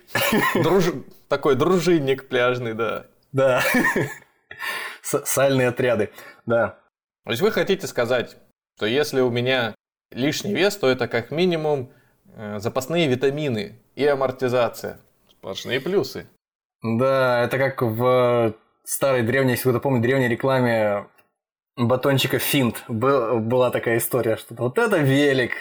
Друж... Такой дружинник пляжный, да. Да сальные отряды, да. То есть вы хотите сказать, что если у меня лишний вес, то это как минимум э, запасные витамины и амортизация. Сплошные плюсы. Да, это как в старой древней, если кто-то помнит, древней рекламе батончика Финт. Был, была такая история, что вот это велик,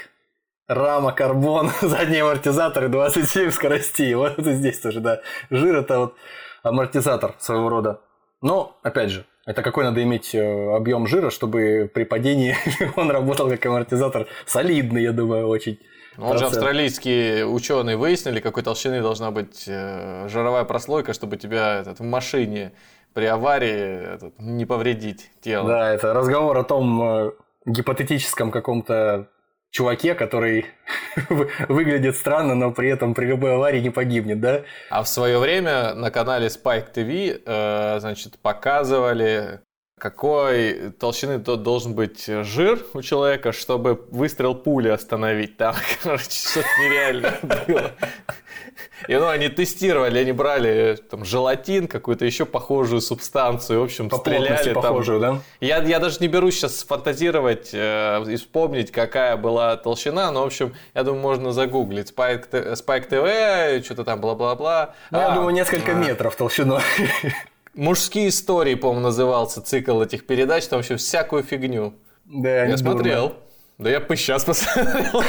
рама, карбон, задний амортизатор и 27 скоростей. Вот это здесь тоже, да. Жир это вот амортизатор своего рода. Но, опять же, это какой надо иметь э, объем жира, чтобы при падении он работал как амортизатор солидный, я думаю, очень. Ну, же австралийские ученые выяснили, какой толщины должна быть э, жировая прослойка, чтобы тебя этот, в машине при аварии этот, не повредить тело. Да, это разговор о том э, гипотетическом каком-то чуваке, который выглядит странно, но при этом при любой аварии не погибнет, да? А в свое время на канале Spike TV, э, значит, показывали, какой толщины тот должен быть жир у человека, чтобы выстрел пули остановить. Там, короче, что-то нереально было. И ну, они тестировали, они брали там желатин, какую-то еще похожую субстанцию, в общем, По стреляли. Там. похожую, да? Я, я даже не берусь сейчас фантазировать э, и вспомнить, какая была толщина, но, в общем, я думаю, можно загуглить. Spike, Spike TV, что-то там, бла-бла-бла. Ну, я а, думаю, несколько а. метров толщиной. Мужские истории, по-моему, назывался цикл этих передач, там вообще всякую фигню. Да, я смотрел. Да я бы сейчас посмотрел.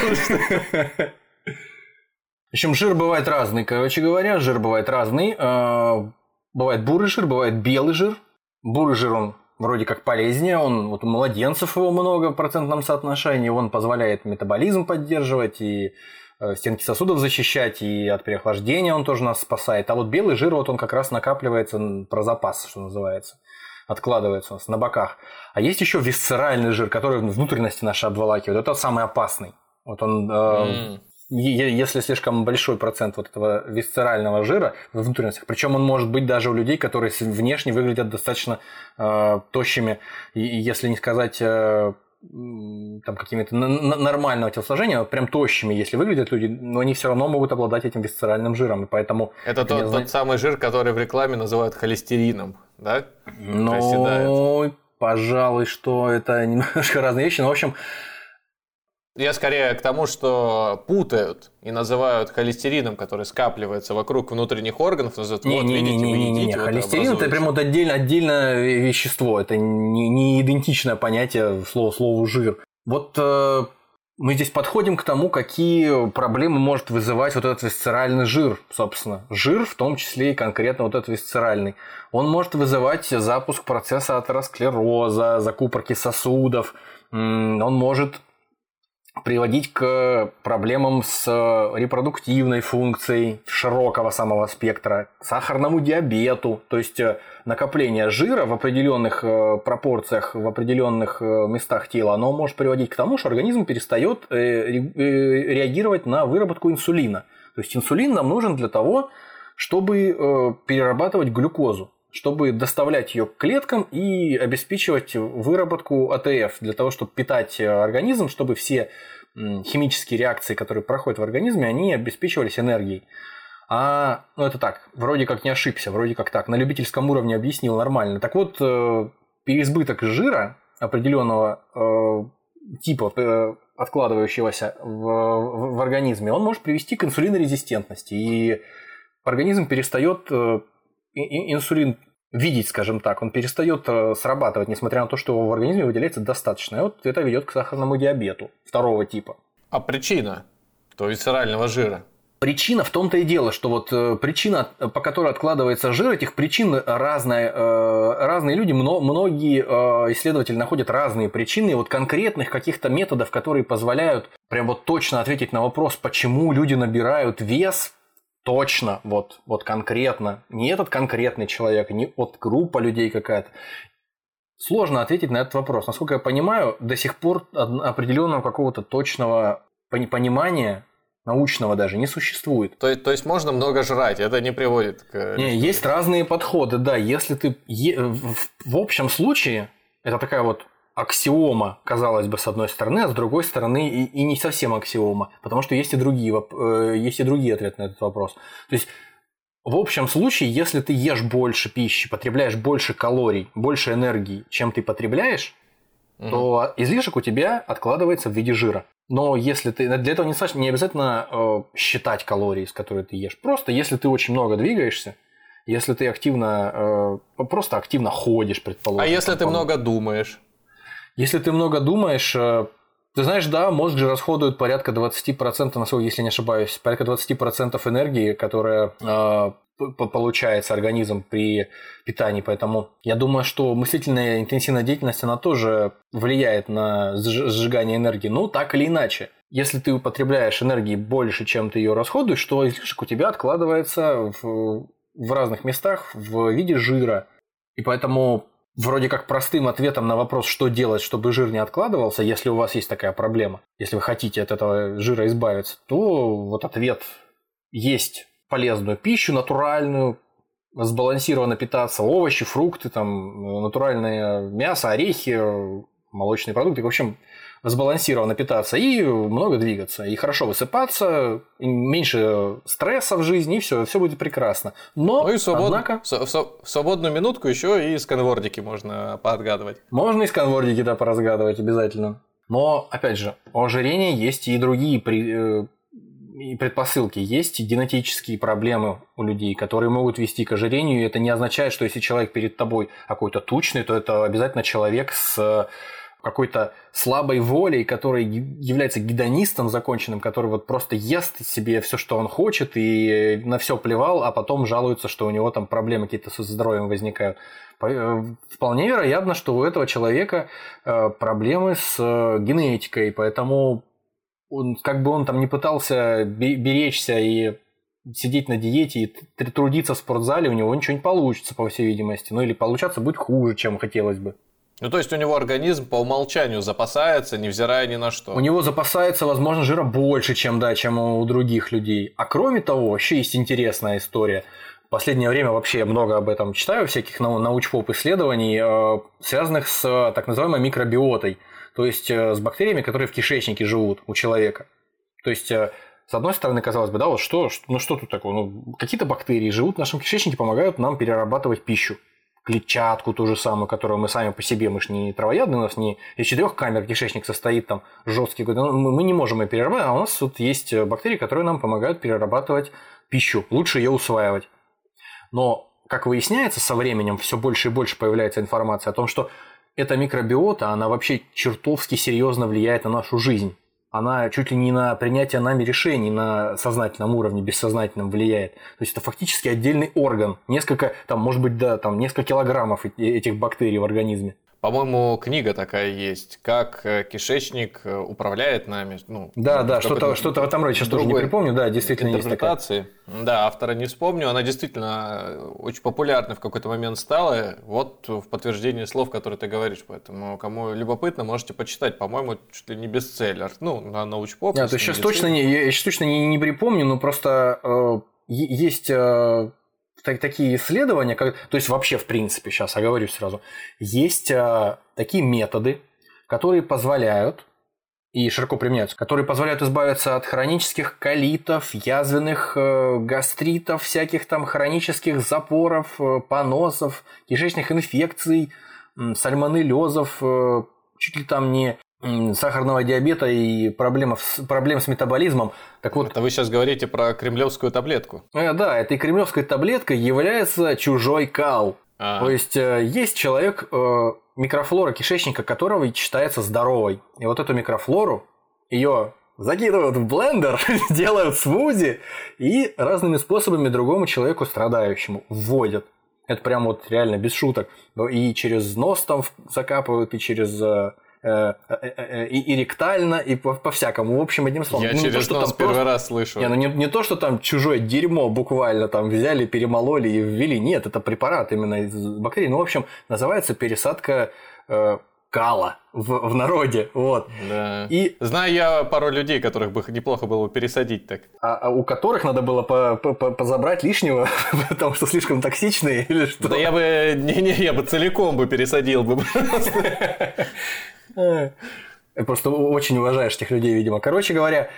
В общем, жир бывает разный, короче говоря, жир бывает разный. А, бывает бурый жир, бывает белый жир. Бурый жир, он вроде как полезнее, он вот у младенцев его много в процентном соотношении, он позволяет метаболизм поддерживать и стенки сосудов защищать, и от переохлаждения он тоже нас спасает. А вот белый жир, вот он как раз накапливается про запас, что называется откладывается у нас на боках. А есть еще висцеральный жир, который внутренности наши обволакивает. Это самый опасный. Вот он mm если слишком большой процент вот этого висцерального жира в внутренностях, причем он может быть даже у людей, которые внешне выглядят достаточно э, тощими, и, если не сказать э, там какими-то нормального телосложения, прям тощими, если выглядят люди, но они все равно могут обладать этим висцеральным жиром, и поэтому... Это тот, тот самый жир, который в рекламе называют холестерином, да? Ну, пожалуй, что это немножко разные вещи, но, в общем, я скорее к тому, что путают и называют холестерином, который скапливается вокруг внутренних органов, называют, не, вот, не, видите, не, не, не, не. Холестерин это прям вот отдельно, отдельное вещество, это не, не идентичное понятие слово слову жир. Вот э, мы здесь подходим к тому, какие проблемы может вызывать вот этот висцеральный жир, собственно. Жир, в том числе и конкретно вот этот висцеральный. Он может вызывать запуск процесса атеросклероза, закупорки сосудов. Он может приводить к проблемам с репродуктивной функцией широкого самого спектра, к сахарному диабету, то есть э, накопление жира в определенных э, пропорциях, в определенных э, местах тела, оно может приводить к тому, что организм перестает реагировать на выработку инсулина. То есть инсулин нам нужен для того, чтобы перерабатывать глюкозу чтобы доставлять ее к клеткам и обеспечивать выработку АТФ для того, чтобы питать организм, чтобы все химические реакции, которые проходят в организме, они обеспечивались энергией. А, ну это так, вроде как не ошибся, вроде как так, на любительском уровне объяснил нормально. Так вот, э, переизбыток жира определенного э, типа, э, откладывающегося в, в, в организме, он может привести к инсулинорезистентности. И организм перестает инсулин видеть, скажем так, он перестает э, срабатывать, несмотря на то, что в организме выделяется достаточно. И вот это ведет к сахарному диабету второго типа. А причина? То висцерального жира. Причина в том-то и дело, что вот э, причина, по которой откладывается жир, этих причин разные, э, разные люди, мно, многие э, исследователи находят разные причины, и вот конкретных каких-то методов, которые позволяют прям вот точно ответить на вопрос, почему люди набирают вес, точно, вот, вот конкретно, не этот конкретный человек, не вот группа людей какая-то, Сложно ответить на этот вопрос. Насколько я понимаю, до сих пор определенного какого-то точного понимания научного даже не существует. То, то есть можно много жрать, это не приводит к... Не, есть разные подходы, да. Если ты... В, в общем случае, это такая вот аксиома, казалось бы, с одной стороны, а с другой стороны и, и не совсем аксиома, потому что есть и другие, э, есть и другие ответы на этот вопрос. То есть в общем случае, если ты ешь больше пищи, потребляешь больше калорий, больше энергии, чем ты потребляешь, mm то излишек у тебя откладывается в виде жира. Но если ты для этого не, не обязательно э, считать калории, с которыми ты ешь. Просто если ты очень много двигаешься, если ты активно, э, просто активно ходишь, предположим. А если ты много думаешь? Если ты много думаешь, э, ты знаешь, да, мозг же расходует порядка 20%, насколько, если не ошибаюсь, порядка 20% энергии, которая э, получается организм при питании. Поэтому я думаю, что мыслительная интенсивная деятельность, она тоже влияет на сжигание энергии. Ну, так или иначе. Если ты употребляешь энергии больше, чем ты ее расходуешь, то излишек у тебя откладывается в, в разных местах в виде жира. И поэтому вроде как простым ответом на вопрос, что делать, чтобы жир не откладывался, если у вас есть такая проблема, если вы хотите от этого жира избавиться, то вот ответ есть полезную пищу, натуральную, сбалансированно питаться, овощи, фрукты, там, натуральное мясо, орехи, молочные продукты. В общем, сбалансированно питаться и много двигаться, и хорошо высыпаться, и меньше стресса в жизни, и все, все будет прекрасно. Но, ну и свобод... однако... в, в свободную минутку еще и сканвордики можно поотгадывать. Можно и сканвордики, да, поразгадывать обязательно. Но, опять же, у ожирения есть и другие при... Э, и предпосылки. Есть генетические проблемы у людей, которые могут вести к ожирению, и это не означает, что если человек перед тобой какой-то тучный, то это обязательно человек с какой-то слабой волей, который является гедонистом законченным, который вот просто ест себе все, что он хочет, и на все плевал, а потом жалуется, что у него там проблемы какие-то со здоровьем возникают. Э, вполне вероятно, что у этого человека э, проблемы с э, генетикой, поэтому он, как бы он там не пытался беречься и сидеть на диете и трудиться в спортзале, у него ничего не получится, по всей видимости. Ну или получаться будет хуже, чем хотелось бы. Ну, то есть у него организм по умолчанию запасается, невзирая ни на что. У него запасается, возможно, жира больше, чем, да, чем у других людей. А кроме того, вообще есть интересная история. В последнее время вообще много об этом читаю, всяких научпоп исследований, э, связанных с так называемой микробиотой. То есть э, с бактериями, которые в кишечнике живут у человека. То есть э, с одной стороны, казалось бы, да, вот что, ну что тут такого? Ну, какие-то бактерии живут в нашем кишечнике, помогают нам перерабатывать пищу клетчатку ту же самую, которую мы сами по себе, мы же не травоядные, у нас не из четырех камер кишечник состоит там жесткий, ну, мы не можем ее перерабатывать, а у нас тут есть бактерии, которые нам помогают перерабатывать пищу, лучше ее усваивать. Но, как выясняется, со временем все больше и больше появляется информация о том, что эта микробиота, она вообще чертовски серьезно влияет на нашу жизнь она чуть ли не на принятие нами решений на сознательном уровне, бессознательном влияет. То есть это фактически отдельный орган. Несколько, там, может быть, да, там несколько килограммов этих бактерий в организме. По-моему, книга такая есть, как э, кишечник э, управляет нами. Ну, да, да, что-то что в этом роде, сейчас тоже не припомню, да, действительно есть такая. Да, автора не вспомню, она действительно э, очень популярна в какой-то момент стала, вот в подтверждение слов, которые ты говоришь, поэтому кому любопытно, можете почитать, по-моему, чуть ли не бестселлер, ну, на научпоп. Да, то сейчас точно, не, я сейчас точно не, не припомню, но просто э, есть... Э, так, такие исследования, как, то есть вообще в принципе, сейчас оговорюсь сразу, есть а, такие методы, которые позволяют и широко применяются, которые позволяют избавиться от хронических колитов, язвенных э, гастритов, всяких там хронических запоров, э, поносов, кишечных инфекций, э, сальмонеллезов, э, чуть ли там не сахарного диабета и проблем, проблем с метаболизмом. Так вот, это вы сейчас говорите про кремлевскую таблетку. Э, да, этой кремлевской таблеткой является чужой кал. А. То есть э, есть человек, э, микрофлора кишечника которого считается здоровой. И вот эту микрофлору, ее закидывают в блендер, делают смузи и разными способами другому человеку страдающему вводят. Это прям вот реально без шуток. И через нос там закапывают, и через э, и, и ректально, и по- по-всякому. В общем, одним словом. Я ну, не то, через что там первый просто- раз слышу. не, ну не, не то, что там чужое дерьмо буквально там взяли, перемололи и ввели. Нет, это препарат именно из бактерий. Ну, в общем, называется пересадка э, кала в, в народе. Вот. Да. И Знаю я пару людей, которых бы неплохо было бы пересадить так. а, а у которых надо было по- по- по- позабрать лишнего, потому что слишком токсичные или что. Да я бы, не-не, я бы целиком бы пересадил бы. Э, Просто очень уважаешь этих людей, видимо. Короче говоря,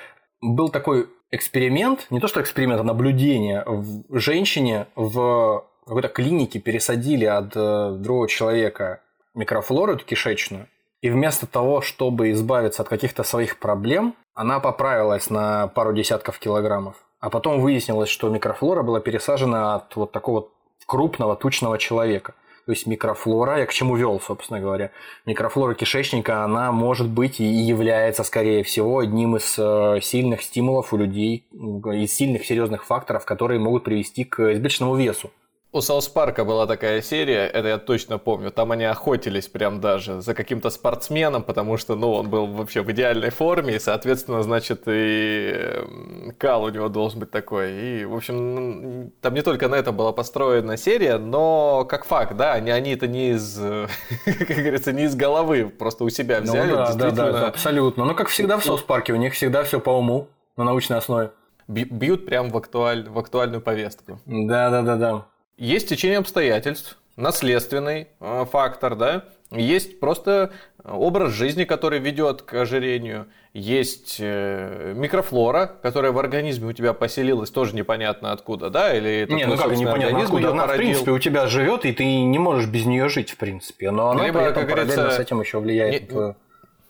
был такой эксперимент, не то что эксперимент, а наблюдение. В женщине в какой-то клинике пересадили от э, другого человека микрофлору кишечную. И вместо того, чтобы избавиться от каких-то своих проблем, она поправилась на пару десятков килограммов. А потом выяснилось, что микрофлора была пересажена от вот такого крупного, тучного человека. То есть микрофлора, я к чему вел, собственно говоря, микрофлора кишечника, она может быть и является, скорее всего, одним из э, сильных стимулов у людей, из сильных серьезных факторов, которые могут привести к избыточному весу. У Саус Парка была такая серия, это я точно помню. Там они охотились прям даже за каким-то спортсменом, потому что, ну, он был вообще в идеальной форме, и, соответственно, значит, и эм, кал у него должен быть такой. И, в общем, там не только на это была построена серия, но как факт, да, они, они это не из, как говорится, не из головы, просто у себя Ну взяли, да, да, действительно. да, абсолютно. Ну, как всегда в соцпарке, у них всегда все по уму, на научной основе. Бьют прям в, актуаль- в актуальную повестку. Да, да, да, да. Есть течение обстоятельств, наследственный э, фактор, да, есть просто образ жизни, который ведет к ожирению, есть э, микрофлора, которая в организме у тебя поселилась, тоже непонятно откуда, да, или это Не, твой ну как непонятно откуда. Она, в породил. принципе, у тебя живет, и ты не можешь без нее жить, в принципе. Но она Либо, при этом параллельно с этим еще влияет не-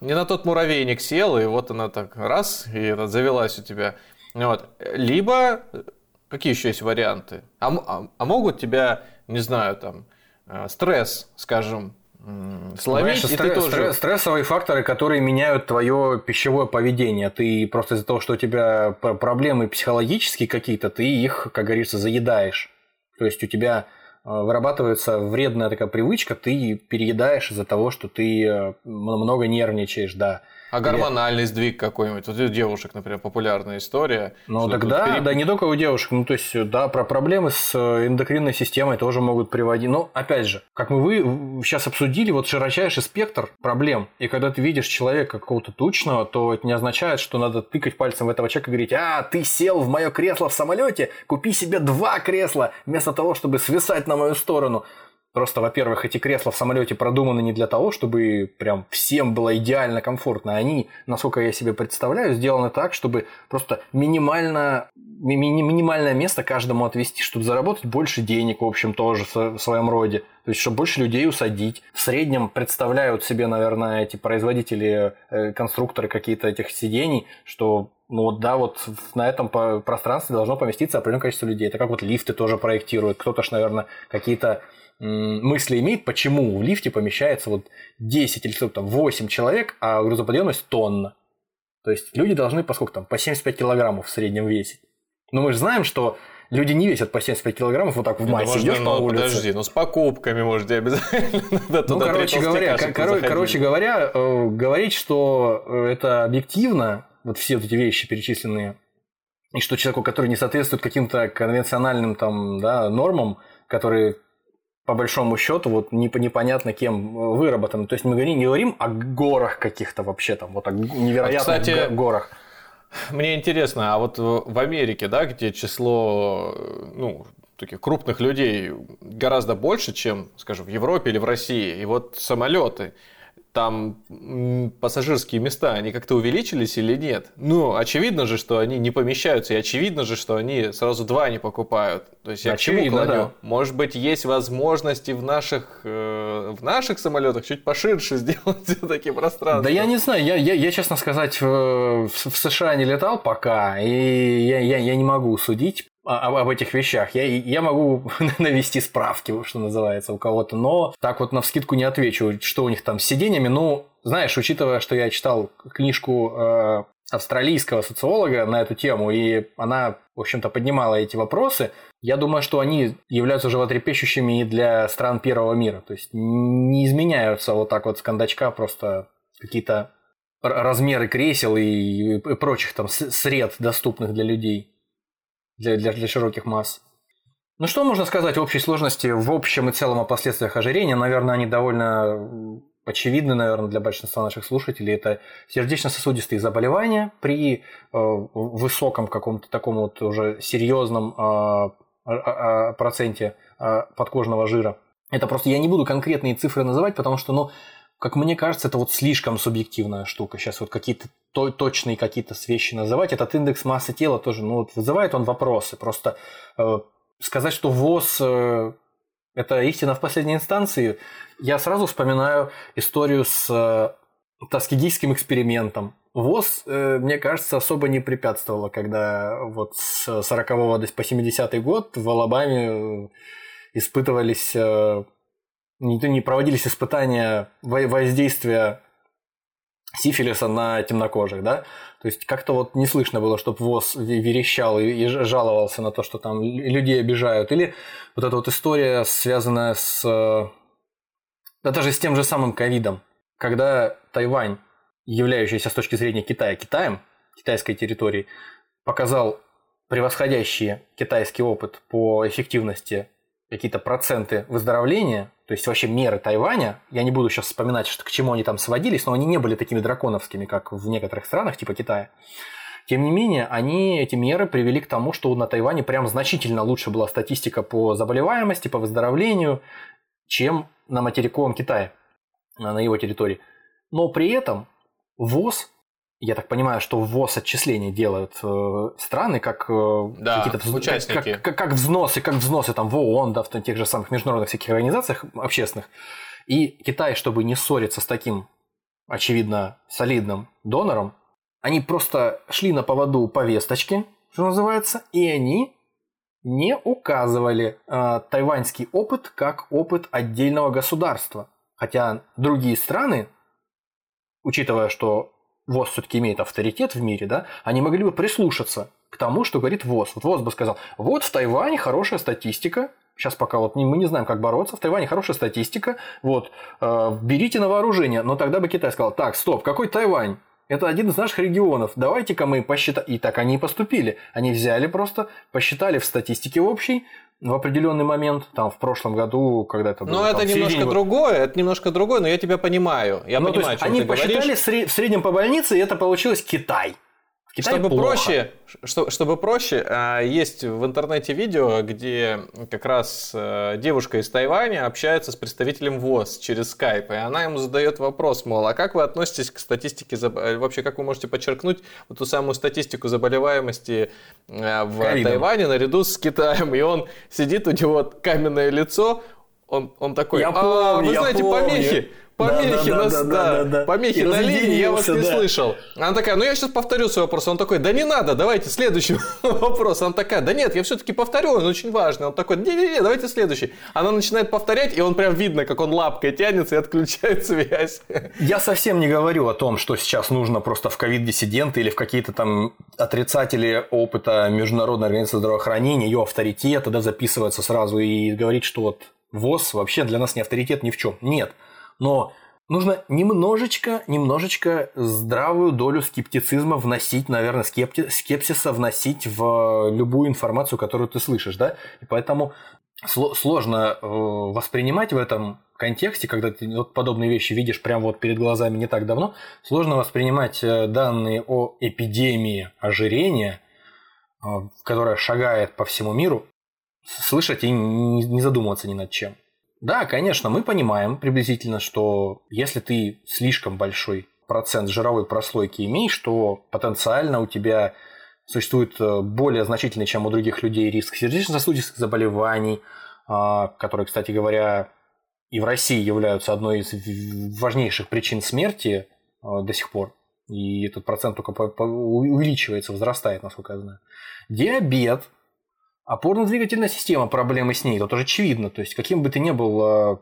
не на тот муравейник сел, и вот она так раз, и завелась у тебя. Вот. Либо, э, какие еще есть варианты? А, а- а могут тебя, не знаю, там, э, стресс, скажем, сломить, Понимаешь, и стресс- ты тоже... стресс- стрессовые факторы, которые меняют твое пищевое поведение. Ты просто из-за того, что у тебя проблемы психологические какие-то, ты их, как говорится, заедаешь. То есть у тебя э, вырабатывается вредная такая привычка, ты переедаешь из-за того, что ты э, много нервничаешь, да. А гормональный сдвиг какой-нибудь? Вот у девушек, например, популярная история. Ну тогда, тут пере- да, не только у девушек, ну то есть, да, про проблемы с э, эндокринной системой тоже могут приводить. Но опять же, как мы вы сейчас обсудили, вот широчайший спектр проблем. И когда ты видишь человека какого-то тучного, то это не означает, что надо тыкать пальцем в этого человека и говорить, а, ты сел в мое кресло в самолете, купи себе два кресла, вместо того, чтобы свисать на мою сторону. Просто, во-первых, эти кресла в самолете продуманы не для того, чтобы прям всем было идеально комфортно. Они, насколько я себе представляю, сделаны так, чтобы просто минимально, ми- ми- минимальное место каждому отвести, чтобы заработать больше денег, в общем, тоже в своем роде. То есть, чтобы больше людей усадить. В среднем представляют себе, наверное, эти производители, э, конструкторы какие-то этих сидений, что ну вот да, вот на этом пространстве должно поместиться определенное количество людей. Это как вот лифты тоже проектируют. Кто-то ж, наверное, какие-то мысли имеет, почему в лифте помещается вот 10 или там, 8 человек, а грузоподъемность тонна. То есть люди должны по сколько там, по 75 килограммов в среднем весить. Но мы же знаем, что люди не весят по 75 килограммов вот так в массе. можно, Идешь по ну, улице. подожди, ну с покупками, может, обязательно надо Ну, короче говоря, толстяка, ко- чтобы коро- заходили. короче говоря, э, говорить, что э, это объективно, вот все вот эти вещи перечисленные, и что человеку, который не соответствует каким-то конвенциональным там, да, нормам, которые по большому счету вот непо- непонятно кем э, выработаны. То есть мы говорим, не говорим о горах каких-то вообще там, вот о невероятных кстати, го- горах. Мне интересно, а вот в в Америке, да, где число, э, ну, таких крупных людей гораздо больше, чем, скажем, в Европе или в России, и вот самолеты, там пассажирские места, они как-то увеличились или нет? Ну, очевидно же, что они не помещаются, и очевидно же, что они сразу два не покупают. То есть я к чему Очевидно, клоню? да. Может быть, есть возможности в наших, э, в наших самолетах чуть поширше сделать все-таки пространство? Да я не знаю, я, я, я честно сказать, в, в США не летал пока, и я, я, я не могу судить. Об, об этих вещах. Я, я могу навести справки, что называется, у кого-то, но так вот на вскидку не отвечу, что у них там с сиденьями. Ну, знаешь, учитывая, что я читал книжку э, австралийского социолога на эту тему, и она, в общем-то, поднимала эти вопросы, я думаю, что они являются животрепещущими и для стран первого мира. То есть не изменяются вот так вот с кондачка просто какие-то размеры кресел и, и прочих там сред, доступных для людей, для, для, для широких масс. Ну что можно сказать в общей сложности, в общем и целом о последствиях ожирения? Наверное, они довольно очевидны, наверное, для большинства наших слушателей. Это сердечно-сосудистые заболевания при э, высоком каком-то таком вот уже серьезном э, э, проценте э, подкожного жира. Это просто я не буду конкретные цифры называть, потому что, ну, как мне кажется, это вот слишком субъективная штука. Сейчас вот какие-то то, точные какие-то вещи называть. Этот индекс массы тела тоже, ну вот вызывает он вопросы. Просто э, сказать, что ВОЗ э, это истина в последней инстанции, я сразу вспоминаю историю с э, Таскигийским экспериментом. ВОЗ, э, мне кажется, особо не препятствовало, когда вот с 40 по 70 год в Алабаме э, испытывались э, не, не проводились испытания воздействия сифилиса на темнокожих, да? То есть как-то вот не слышно было, чтобы ВОЗ верещал и жаловался на то, что там людей обижают. Или вот эта вот история, связанная с... Да даже с тем же самым ковидом. Когда Тайвань, являющийся с точки зрения Китая Китаем, китайской территории, показал превосходящий китайский опыт по эффективности какие-то проценты выздоровления, то есть вообще меры Тайваня, я не буду сейчас вспоминать, что, к чему они там сводились, но они не были такими драконовскими, как в некоторых странах, типа Китая. Тем не менее, они, эти меры привели к тому, что на Тайване прям значительно лучше была статистика по заболеваемости, по выздоровлению, чем на материковом Китае, на его территории. Но при этом ВОЗ я так понимаю, что ввоз отчисления делают э, страны, как э, да, какие-то участники. Как, как, как взносы, как взносы там в ООН, да, в тех же самых международных всяких организациях общественных. И Китай, чтобы не ссориться с таким, очевидно, солидным донором, они просто шли на поводу повесточки, что называется, и они не указывали э, тайваньский опыт как опыт отдельного государства. Хотя другие страны, учитывая, что ВОЗ все-таки имеет авторитет в мире, да, они могли бы прислушаться к тому, что говорит ВОЗ. Вот ВОЗ бы сказал, вот в Тайване хорошая статистика, сейчас пока вот мы не знаем, как бороться, в Тайване хорошая статистика, вот, э, берите на вооружение, но тогда бы Китай сказал, так, стоп, какой Тайвань? Это один из наших регионов. Давайте-ка мы посчитаем. И так они и поступили. Они взяли просто, посчитали в статистике общей, в определенный момент, там в прошлом году, когда это было. Но это немножко другое, это немножко другое, но я тебя понимаю. Я ну, понимаю, то есть они посчитали говоришь. в среднем по больнице, и это получилось Китай. Китай чтобы плохо. проще, что, чтобы проще, а, есть в интернете видео, где как раз э, девушка из Тайваня общается с представителем ВОЗ через скайп, и она ему задает вопрос, мол, а как вы относитесь к статистике, э, вообще как вы можете подчеркнуть вот ту самую статистику заболеваемости э, в Ковидом. Тайване наряду с Китаем, и он сидит, у него каменное лицо, он, он такой, я помню, а, вы я знаете, помню. помехи, Помехи, да, да, на, да, помехи на линии, я вас не слышал. Она такая, ну я сейчас повторю свой вопрос. Он такой, да не надо, давайте следующий вопрос. Она такая, да нет, я все-таки повторю, он очень важный. Он такой, не-не-не, давайте следующий. Она начинает повторять, и он прям видно, как он лапкой тянется и отключает связь. Я совсем не говорю о том, что сейчас нужно просто в ковид-диссиденты или в какие-то там отрицатели опыта Международной организации здравоохранения, ее авторитета, да, записываться сразу и говорить, что вот ВОЗ вообще для нас не авторитет ни в чем. Нет. Но нужно немножечко, немножечко здравую долю скептицизма вносить, наверное, скепти- скепсиса вносить в любую информацию, которую ты слышишь, да, и поэтому сложно э, воспринимать в этом контексте, когда ты вот подобные вещи видишь прямо вот перед глазами не так давно, сложно воспринимать э, данные о эпидемии ожирения, э, которая шагает по всему миру, слышать и не задумываться ни над чем. Да, конечно, мы понимаем приблизительно, что если ты слишком большой процент жировой прослойки имеешь, то потенциально у тебя существует э, более значительный, чем у других людей, риск сердечно-сосудистых заболеваний, а, которые, кстати говоря, и в России являются одной из важнейших причин смерти э, до сих пор. И этот процент только увеличивается, возрастает, насколько я знаю. Диабет, Опорно-двигательная система, проблемы с ней, тут уже очевидно. То есть, каким бы ты ни был э,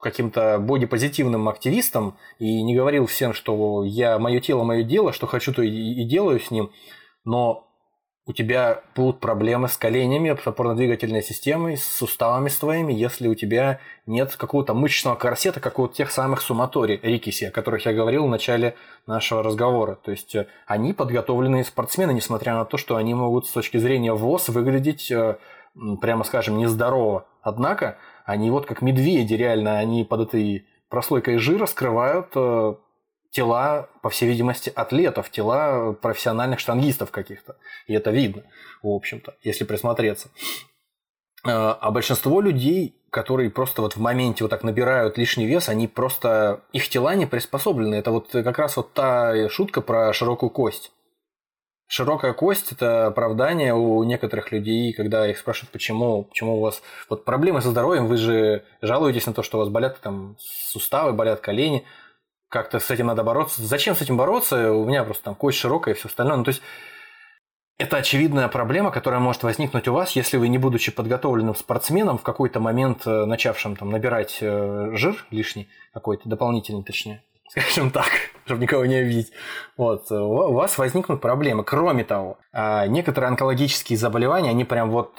каким-то бодипозитивным активистом и не говорил всем, что я мое тело, мое дело, что хочу, то и, и делаю с ним, но у тебя будут проблемы с коленями, с опорно-двигательной системой, с суставами с твоими, если у тебя нет какого-то мышечного корсета, как у тех самых суматори Рикиси, о которых я говорил в начале нашего разговора. То есть э, они подготовленные спортсмены, несмотря на то, что они могут с точки зрения ВОЗ выглядеть, э, прямо скажем, нездорово. Однако они вот как медведи реально, они под этой прослойкой жира скрывают э, тела, по всей видимости, атлетов, тела профессиональных штангистов каких-то. И это видно, в общем-то, если присмотреться. А, а большинство людей, которые просто вот в моменте вот так набирают лишний вес, они просто, их тела не приспособлены. Это вот как раз вот та шутка про широкую кость. Широкая кость – это оправдание у некоторых людей, когда их спрашивают, почему, почему у вас вот проблемы со здоровьем, вы же жалуетесь на то, что у вас болят там суставы, болят колени – как-то с этим надо бороться. Зачем с этим бороться? У меня просто там кость широкая и все остальное. Ну, то есть это очевидная проблема, которая может возникнуть у вас, если вы, не будучи подготовленным спортсменом, в какой-то момент э, начавшим там набирать э, жир лишний, какой-то дополнительный, точнее, скажем так, чтобы никого не обидеть, вот, э, у вас возникнут проблемы. Кроме того, а, некоторые онкологические заболевания, они прям вот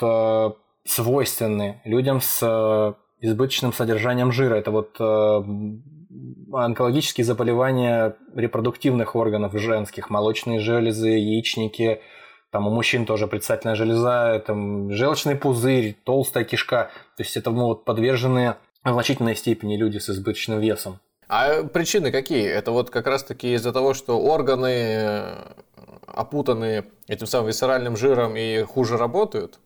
свойственны людям с избыточным содержанием жира. Это вот онкологические заболевания репродуктивных органов женских, молочные железы, яичники, там у мужчин тоже предстательная железа, там желчный пузырь, толстая кишка. То есть это ну, вот подверженные в значительной степени люди с избыточным весом. А причины какие? Это вот как раз-таки из-за того, что органы э, опутаны этим самым висцеральным жиром и хуже работают?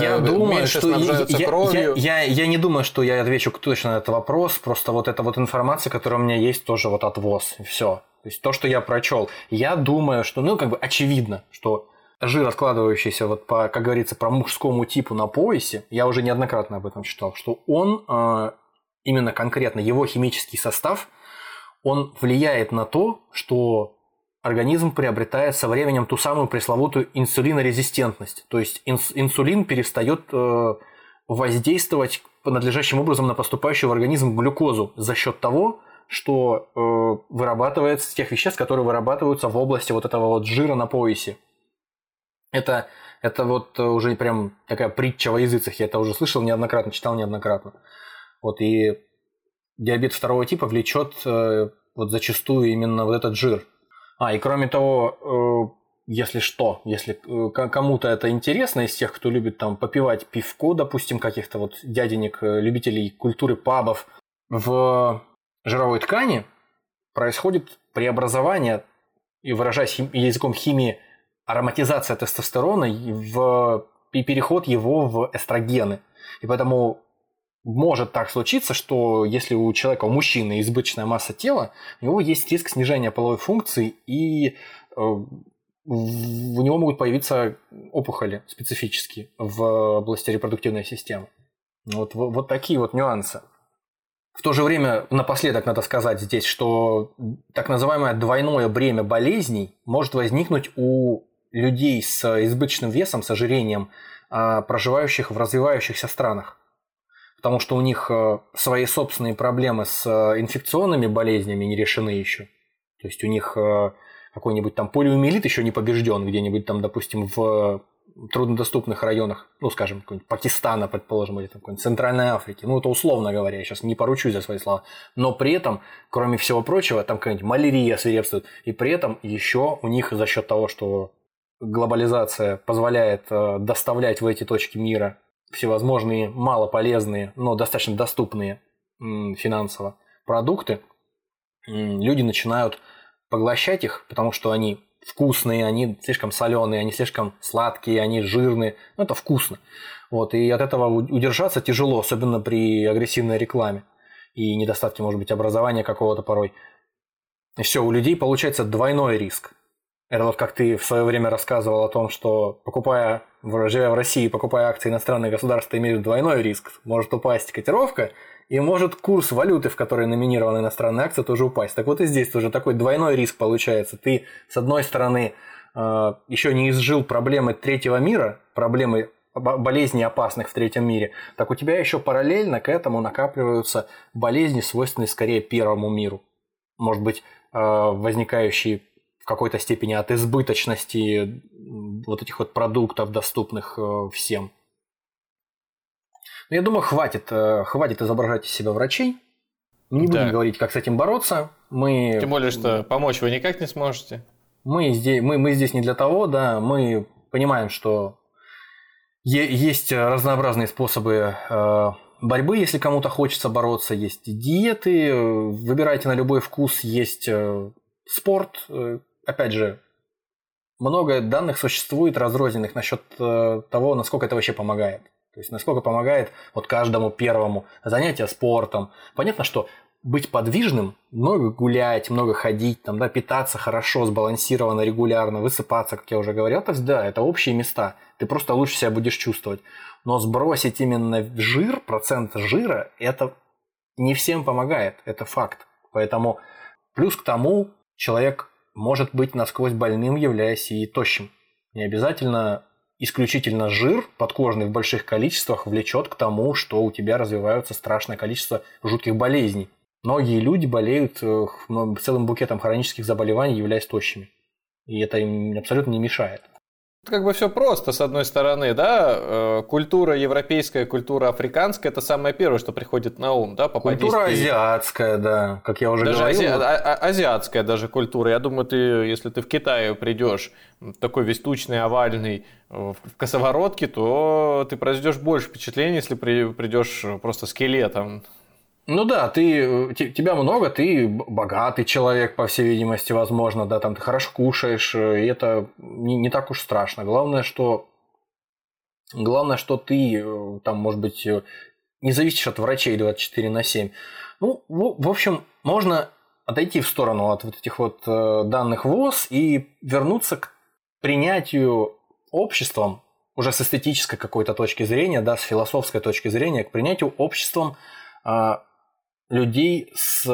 Я думаю, что я, я, я, я не думаю, что я отвечу точно на этот вопрос. Просто вот эта вот информация, которая у меня есть, тоже вот от ВОЗ. Все. То есть то, что я прочел. Я думаю, что, ну, как бы очевидно, что жир, откладывающийся, вот по, как говорится, про мужскому типу на поясе, я уже неоднократно об этом читал, что он, э, именно конкретно его химический состав, он влияет на то, что организм приобретает со временем ту самую пресловутую инсулинорезистентность. То есть инсулин перестает э, воздействовать надлежащим образом на поступающую в организм глюкозу за счет того, что э, вырабатывается тех веществ, которые вырабатываются в области вот этого вот жира на поясе. Это, это вот уже прям такая притча во языцах, я это уже слышал неоднократно, читал неоднократно. Вот и диабет второго типа влечет э, вот зачастую именно вот этот жир. А, и кроме того, э, если что, если э, кому-то это интересно из тех, кто любит там попивать пивко, допустим, каких-то вот дяденек, э, любителей культуры пабов, в жировой ткани происходит преобразование, и выражаясь языком химии, ароматизация тестостерона в, и переход его в эстрогены. И поэтому может так случиться, что если у человека, у мужчины избыточная масса тела, у него есть риск снижения половой функции, и э, у него могут появиться опухоли специфические в области репродуктивной системы. Вот, вот такие вот нюансы. В то же время, напоследок надо сказать здесь, что так называемое двойное бремя болезней может возникнуть у людей с избыточным весом, с ожирением, а, проживающих в развивающихся странах потому что у них э, свои собственные проблемы с э, инфекционными болезнями не решены еще. То есть у них э, какой-нибудь там полиомиелит еще не побежден где-нибудь там, допустим, в труднодоступных районах, ну, скажем, Пакистана, предположим, или там какой-нибудь Центральной Африки. Ну, это условно говоря, я сейчас не поручусь за свои слова. Но при этом, кроме всего прочего, там какая-нибудь малярия свирепствует. И при этом еще у них за счет того, что глобализация позволяет доставлять в эти точки мира всевозможные малополезные, но достаточно доступные финансово продукты, люди начинают поглощать их, потому что они вкусные, они слишком соленые, они слишком сладкие, они жирные. Ну, это вкусно. Вот, и от этого удержаться тяжело, особенно при агрессивной рекламе и недостатке, может быть, образования какого-то порой. И все, у людей получается двойной риск. Это вот как ты в свое время рассказывал о том, что покупая, живя в России, покупая акции иностранных государств, имеют двойной риск. Может упасть котировка, и может курс валюты, в которой номинированы иностранные акции, тоже упасть. Так вот и здесь тоже такой двойной риск получается. Ты, с одной стороны, э, еще не изжил проблемы третьего мира, проблемы бо- болезней опасных в третьем мире, так у тебя еще параллельно к этому накапливаются болезни, свойственные скорее первому миру. Может быть, э, возникающие в какой-то степени от избыточности вот этих вот продуктов, доступных э, всем. Ну, Я думаю, хватит, э, хватит изображать из себя врачей. Не будем Да. говорить, как с этим бороться. Мы, Тем более, что помочь вы никак не сможете. мы, здесь, мы, мы здесь не для того, да. Мы понимаем, что есть разнообразные способы э, борьбы, если кому-то хочется бороться. Есть диеты, выбирайте на любой вкус. Есть спорт. Опять же, много данных существует разрозненных насчет э, того, насколько это вообще помогает. То есть, насколько помогает вот каждому первому занятие спортом. Понятно, что быть подвижным, много гулять, много ходить, там, да, питаться хорошо, сбалансированно, регулярно, высыпаться, как я уже говорил, то есть, да, это общие места. Ты просто лучше себя будешь чувствовать. Но сбросить именно жир, процент жира, это не всем помогает, это факт. Поэтому плюс к тому человек может быть насквозь больным, являясь и тощим. Не обязательно исключительно жир подкожный в больших количествах влечет к тому, что у тебя развиваются страшное количество жутких болезней. Многие люди болеют э, целым букетом хронических заболеваний, являясь тощими. И это им абсолютно не мешает. Как бы все просто, с одной стороны, да, э, культура европейская, культура африканская, это самое первое, что приходит на ум, да, по Культура подействии- азиатская, да, как я уже Даже говорил. ази- а- а- азиатская даже культура. Я думаю, ты, если ты в Китае придешь, такой весь тучный, овальный, э, в косоворотке, то ты произведешь больше впечатлений, если при- придешь просто скелетом. Ну да, ты, э, те- тебя много, ты богатый человек, по всей видимости, возможно, да, там ты хорошо кушаешь, э, и это не, не так уж страшно. Главное, что главное, что ты э, там, может быть, не зависишь от врачей 24 на 7. Ну, в, общем, можно отойти в сторону от вот этих вот данных ВОЗ и вернуться к принятию обществом, уже с эстетической какой-то точки зрения, да, с философской точки зрения, к принятию обществом а, людей с,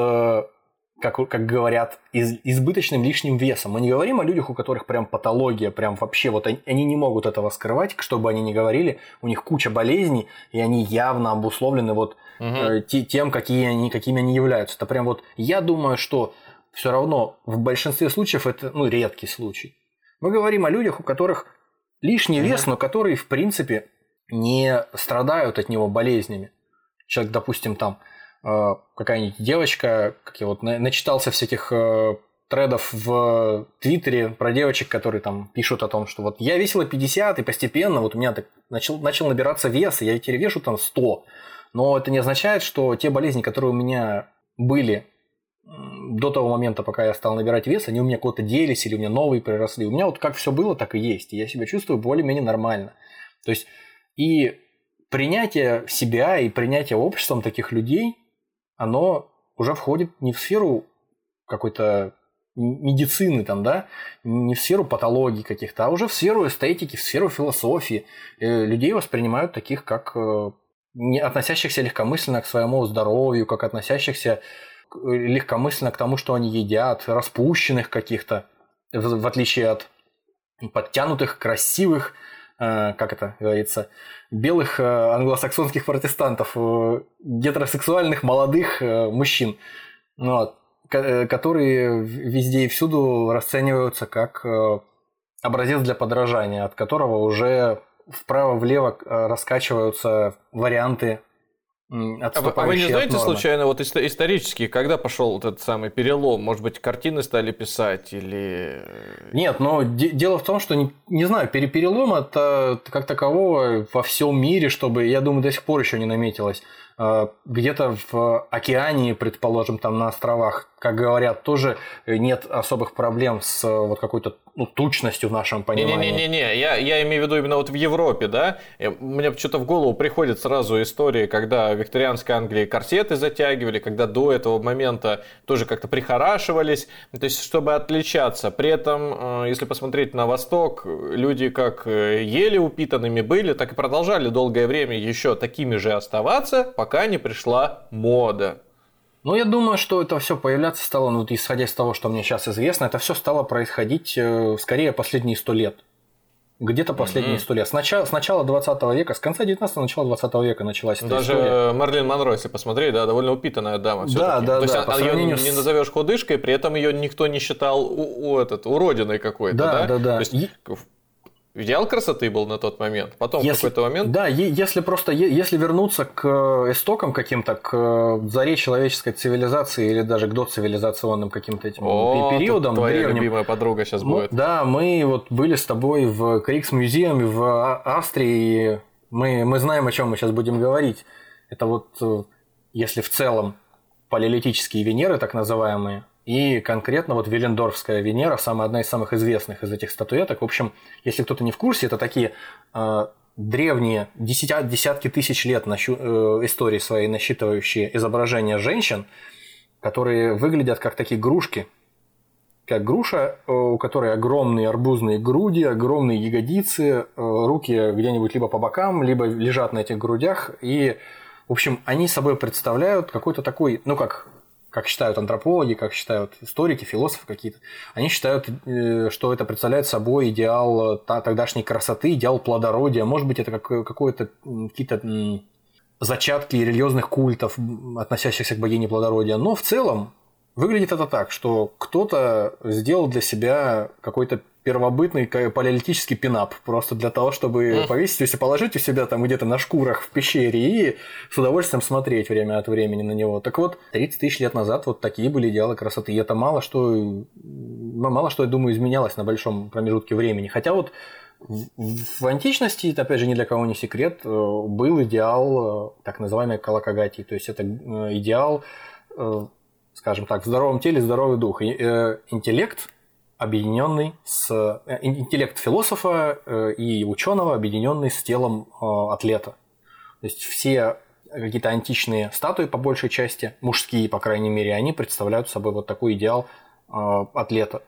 как, как говорят, из- избыточным лишним весом. Мы не говорим о людях, у которых прям патология, прям вообще вот они, они не могут этого скрывать, что бы они ни говорили, у них куча болезней, и они явно обусловлены вот Мгм. э, те- тем, какие они, какими они являются. Это прям вот, я думаю, что все равно в большинстве случаев это, ну, редкий случай. Мы говорим о людях, у которых лишний вес, но которые, в принципе, не страдают от него болезнями. Человек, допустим, там какая-нибудь девочка, как я вот на- начитался всяких э, тредов в Твиттере про девочек, которые там пишут о том, что вот я весила 50, и постепенно вот у меня так начал, начал набираться вес, и я теперь вешу там 100. Но это не означает, что те болезни, которые у меня были до того момента, пока я стал набирать вес, они у меня куда-то делись или у меня новые приросли. У меня вот как все было, так и есть. И я себя чувствую более-менее нормально. То есть и принятие себя и принятие обществом таких людей, оно уже входит не в сферу какой-то медицины, там, да, не в сферу патологии каких-то, а уже в сферу эстетики, в сферу философии. Э, Людей воспринимают таких, как э, не относящихся легкомысленно к своему здоровью, как относящихся э, легкомысленно к тому, что они едят, распущенных каких-то, в отличие от подтянутых, красивых, как это говорится, белых э, англосаксонских протестантов, э, гетеросексуальных молодых э, мужчин, ну вот, ко- э, которые везде и всюду расцениваются как э, образец для подражания, от которого уже вправо-влево э, раскачиваются варианты А вы, а вы не знаете случайно, вот исто- исторически, когда пошел этот самый перелом? Может быть, картины стали писать или... э, Нет, но де- дело в том, что не, не знаю, пере- перелом это как такового во всем мире, чтобы, я думаю, до сих пор еще не наметилось. Э, Где-то в океане, предположим, там на островах, как говорят, тоже нет особых проблем с э, вот какой-то ну, тучностью в нашем понимании. Не-не-не, я, я имею в виду именно вот в Европе, да? Э, Мне что-то в голову приходят сразу истории, когда в викторианской Англии корсеты затягивали, когда до этого момента тоже как-то прихорашивались, то есть чтобы отличаться. При этом, э, если посмотреть на Восток, люди как э, еле упитанными были, так и продолжали долгое время еще такими же оставаться, пока не пришла мода. Ну, я думаю, что это все появляться стало, ну, исходя из того, что мне сейчас известно, это все стало происходить э, скорее последние сто лет. Где-то последние сто лет. С начала, с начала 20 века, с конца 19-го, начала 20 века началась Даже история. Марлин Монро, если посмотреть, да, довольно упитанная дама. Да, всё-таки. да, То есть да, а- её сравнению не с- назовешь худышкой, при этом ее никто не считал у, у этот, уродиной какой-то, Да, да? да, да. То есть И- идеал красоты был на тот момент. Потом в Если- какой-то момент Да, если просто если вернуться к э, истокам каким-то, к э, заре человеческой цивилизации или даже к доцивилизационным каким-то этим О, пе- периодам твоя древним, любимая подруга сейчас Ну, будет. да, мы вот были с тобой в Крикс музеуме в А- Австрии, и мы, мы знаем, о чем мы сейчас будем говорить. Это вот, э, если в целом палеолитические Венеры, так называемые, и конкретно вот Велендорфская Венера, самая одна из самых известных из этих статуэток. В общем, если кто-то не в курсе, это такие э, древние, десятя- десятки тысяч лет нащу- э, истории своей насчитывающие изображения женщин, которые выглядят как такие игрушки, как груша, э, у которой огромные арбузные груди, огромные ягодицы, э, руки где-нибудь либо по бокам, либо лежат на этих грудях. И, в общем, они собой представляют какой-то такой, ну как, как считают антропологи, как считают историки, философы какие-то, они считают, э, что это представляет собой идеал э, тогдашней красоты, идеал плодородия. Может быть, это как- какое-то какие-то зачатки религиозных культов, относящихся к богине плодородия. Но в целом выглядит это так, что кто-то сделал для себя какой-то первобытный палеолитический пинап, просто для того, чтобы повесить, если положить у себя там где-то на шкурах в пещере и с удовольствием смотреть время от времени на него. Так вот, 30 тысяч лет назад вот такие были идеалы красоты. И это мало что, мало что, я думаю, изменялось на большом промежутке времени. Хотя вот в, античности, это опять же ни для кого не секрет, э, был идеал э, так называемой колокогатии. То есть это э, идеал, скажем так, в здоровом теле здоровый дух. И, Интеллект, объединенный с э, ин- интеллект философа э, и ученого, объединенный с телом э, атлета. То есть все какие-то античные статуи, по большей части, мужские, по крайней мере, они представляют собой вот такой идеал атлета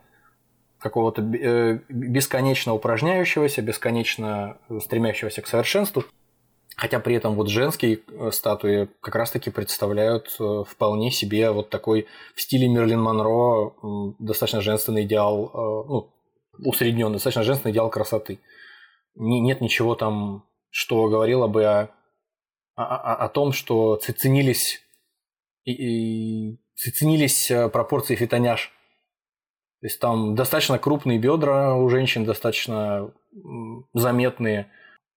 какого-то бесконечно упражняющегося, бесконечно стремящегося к совершенству. Хотя при этом вот женские э, статуи как раз-таки представляют э, вполне себе вот такой в стиле Мерлин Монро достаточно женственный идеал, э, ну, усредненный, достаточно женственный идеал красоты. Не- нет ничего там, что говорило бы о, о, о- том, что ценились, и, и ценились пропорции фитоняж. То есть там достаточно крупные бедра у женщин, достаточно заметные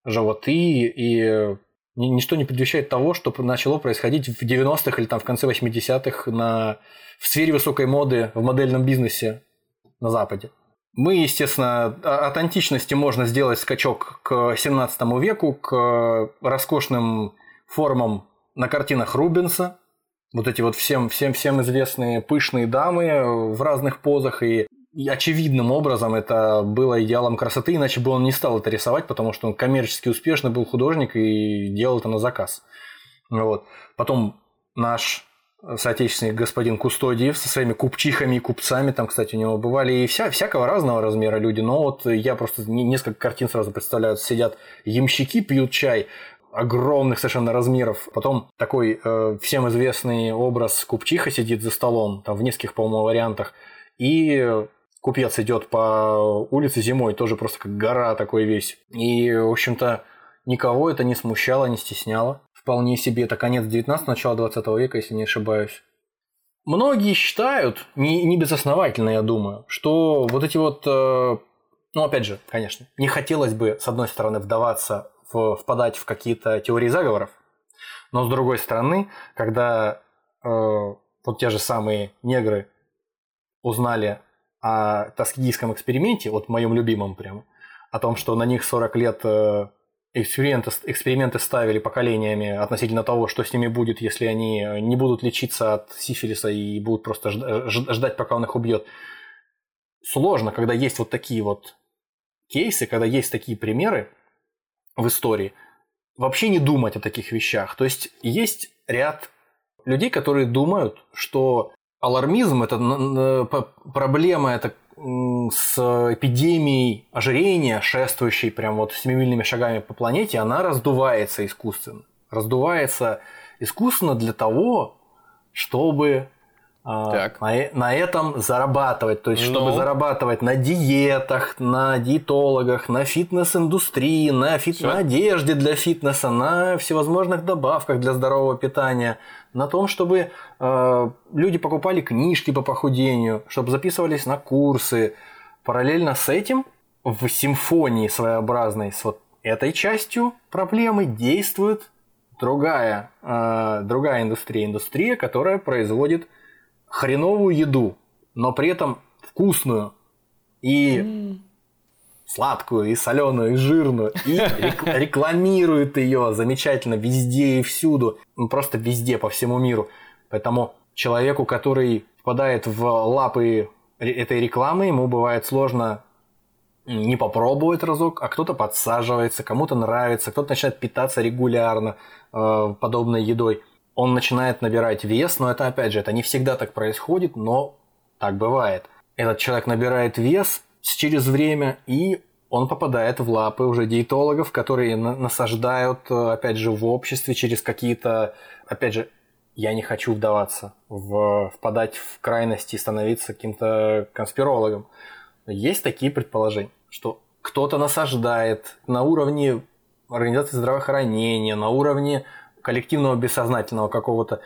животы, и ни- ничто не предвещает того, что начало происходить в 90-х или там в конце 80-х на, в сфере высокой моды в модельном бизнесе на Западе. Мы, естественно, от античности можно сделать скачок к 17 веку, к роскошным формам на картинах Рубенса, вот эти вот всем, всем, всем известные пышные дамы в разных позах, и, очевидным образом это было идеалом красоты, иначе бы он не стал это рисовать, потому что он коммерчески успешный был художник и делал это на заказ. Вот. Потом наш соотечественник господин Кустодиев со своими купчихами и купцами, там, кстати, у него бывали и вся, всякого разного размера люди, но вот я просто не- несколько картин сразу представляю, сидят ямщики, пьют чай, огромных совершенно размеров. Потом такой э, всем известный образ купчиха сидит за столом, там в нескольких, по-моему, вариантах. И купец идет по улице зимой, тоже просто как гора такой весь. И, в общем-то, никого это не смущало, не стесняло. Вполне себе это конец 19 начало 20 века, если не ошибаюсь. Многие считают, не, не безосновательно, я думаю, что вот эти вот, э, ну, опять же, конечно, не хотелось бы, с одной стороны, вдаваться, в, впадать в какие-то теории заговоров, но с другой стороны, когда э, вот те же самые негры узнали о Таскидийском эксперименте, вот моем любимом прямо, о том, что на них 40 лет э, эксперименты, эксперименты ставили поколениями относительно того, что с ними будет, если они не будут лечиться от сифилиса и будут просто ж- ждать, пока он их убьет. Сложно, когда есть вот такие вот кейсы, когда есть такие примеры в истории, вообще не думать о таких вещах. То есть есть ряд людей, которые думают, что алармизм это п- проблема это с эпидемией ожирения, шествующей прям вот семимильными шагами по планете, она раздувается искусственно. Раздувается искусственно для того, чтобы а, Так. На, э- на этом зарабатывать. То есть, чтобы Ну. зарабатывать на диетах, на диетологах, на фитнес-индустрии, на, фит... Всё. на одежде для фитнеса, на всевозможных добавках для здорового питания, на том, чтобы э, люди покупали книжки по похудению, чтобы записывались на курсы. Параллельно с этим в симфонии своеобразной с вот этой частью проблемы действует другая, э, другая индустрия. Индустрия, которая производит хреновую еду, но при этом вкусную и сладкую, и соленую, и жирную, и рек- рекламирует ее замечательно везде и всюду, ну, просто везде по всему миру. Поэтому человеку, который попадает в лапы этой рекламы, ему бывает сложно не попробовать разок, а кто-то подсаживается, кому-то нравится, кто-то начинает питаться регулярно э, подобной едой. Он начинает набирать вес, но это опять же, это не всегда так происходит, но так бывает. Этот человек набирает вес через время, и он попадает в лапы уже диетологов, которые на- насаждают, э, опять же, в обществе через какие-то, опять же, я не хочу вдаваться в впадать в крайности и становиться каким-то конспирологом. Есть такие предположения, что кто-то насаждает на уровне организации здравоохранения, на уровне коллективного бессознательного какого-то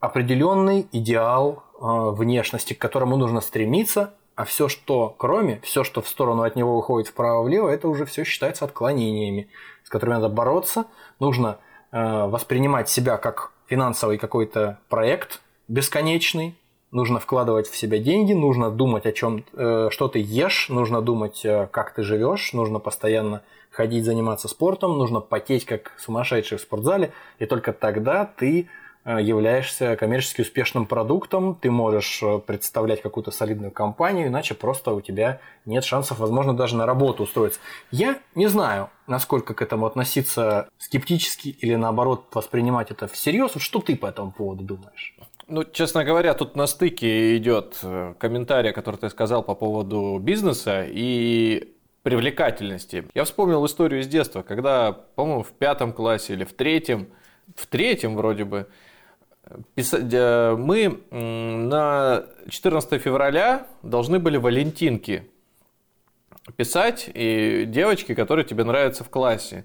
определенный идеал э, внешности, к которому нужно стремиться, а все, что кроме, все, что в сторону от него выходит вправо-влево, это уже все считается отклонениями, с которыми надо бороться. Нужно э, воспринимать себя как финансовый какой-то проект бесконечный, нужно вкладывать в себя деньги, нужно думать о чем, что ты ешь, нужно думать, э, как ты живешь, нужно постоянно ходить заниматься спортом, нужно потеть как сумасшедший в спортзале, и только тогда ты э, являешься коммерчески успешным продуктом, ты можешь э, представлять какую-то солидную компанию, иначе просто у тебя нет шансов, возможно, даже на работу устроиться. Я не знаю, насколько к этому относиться скептически или наоборот воспринимать это всерьез. Что ты по этому поводу думаешь? Ну, честно говоря, тут на стыке идет э, комментарий, который ты сказал по поводу бизнеса и привлекательности. Я вспомнил историю из детства, когда, по-моему, в пятом классе или в третьем, в третьем вроде бы, э, мы м, на 14 февраля должны были валентинки писать и девочки, которые тебе нравятся в классе.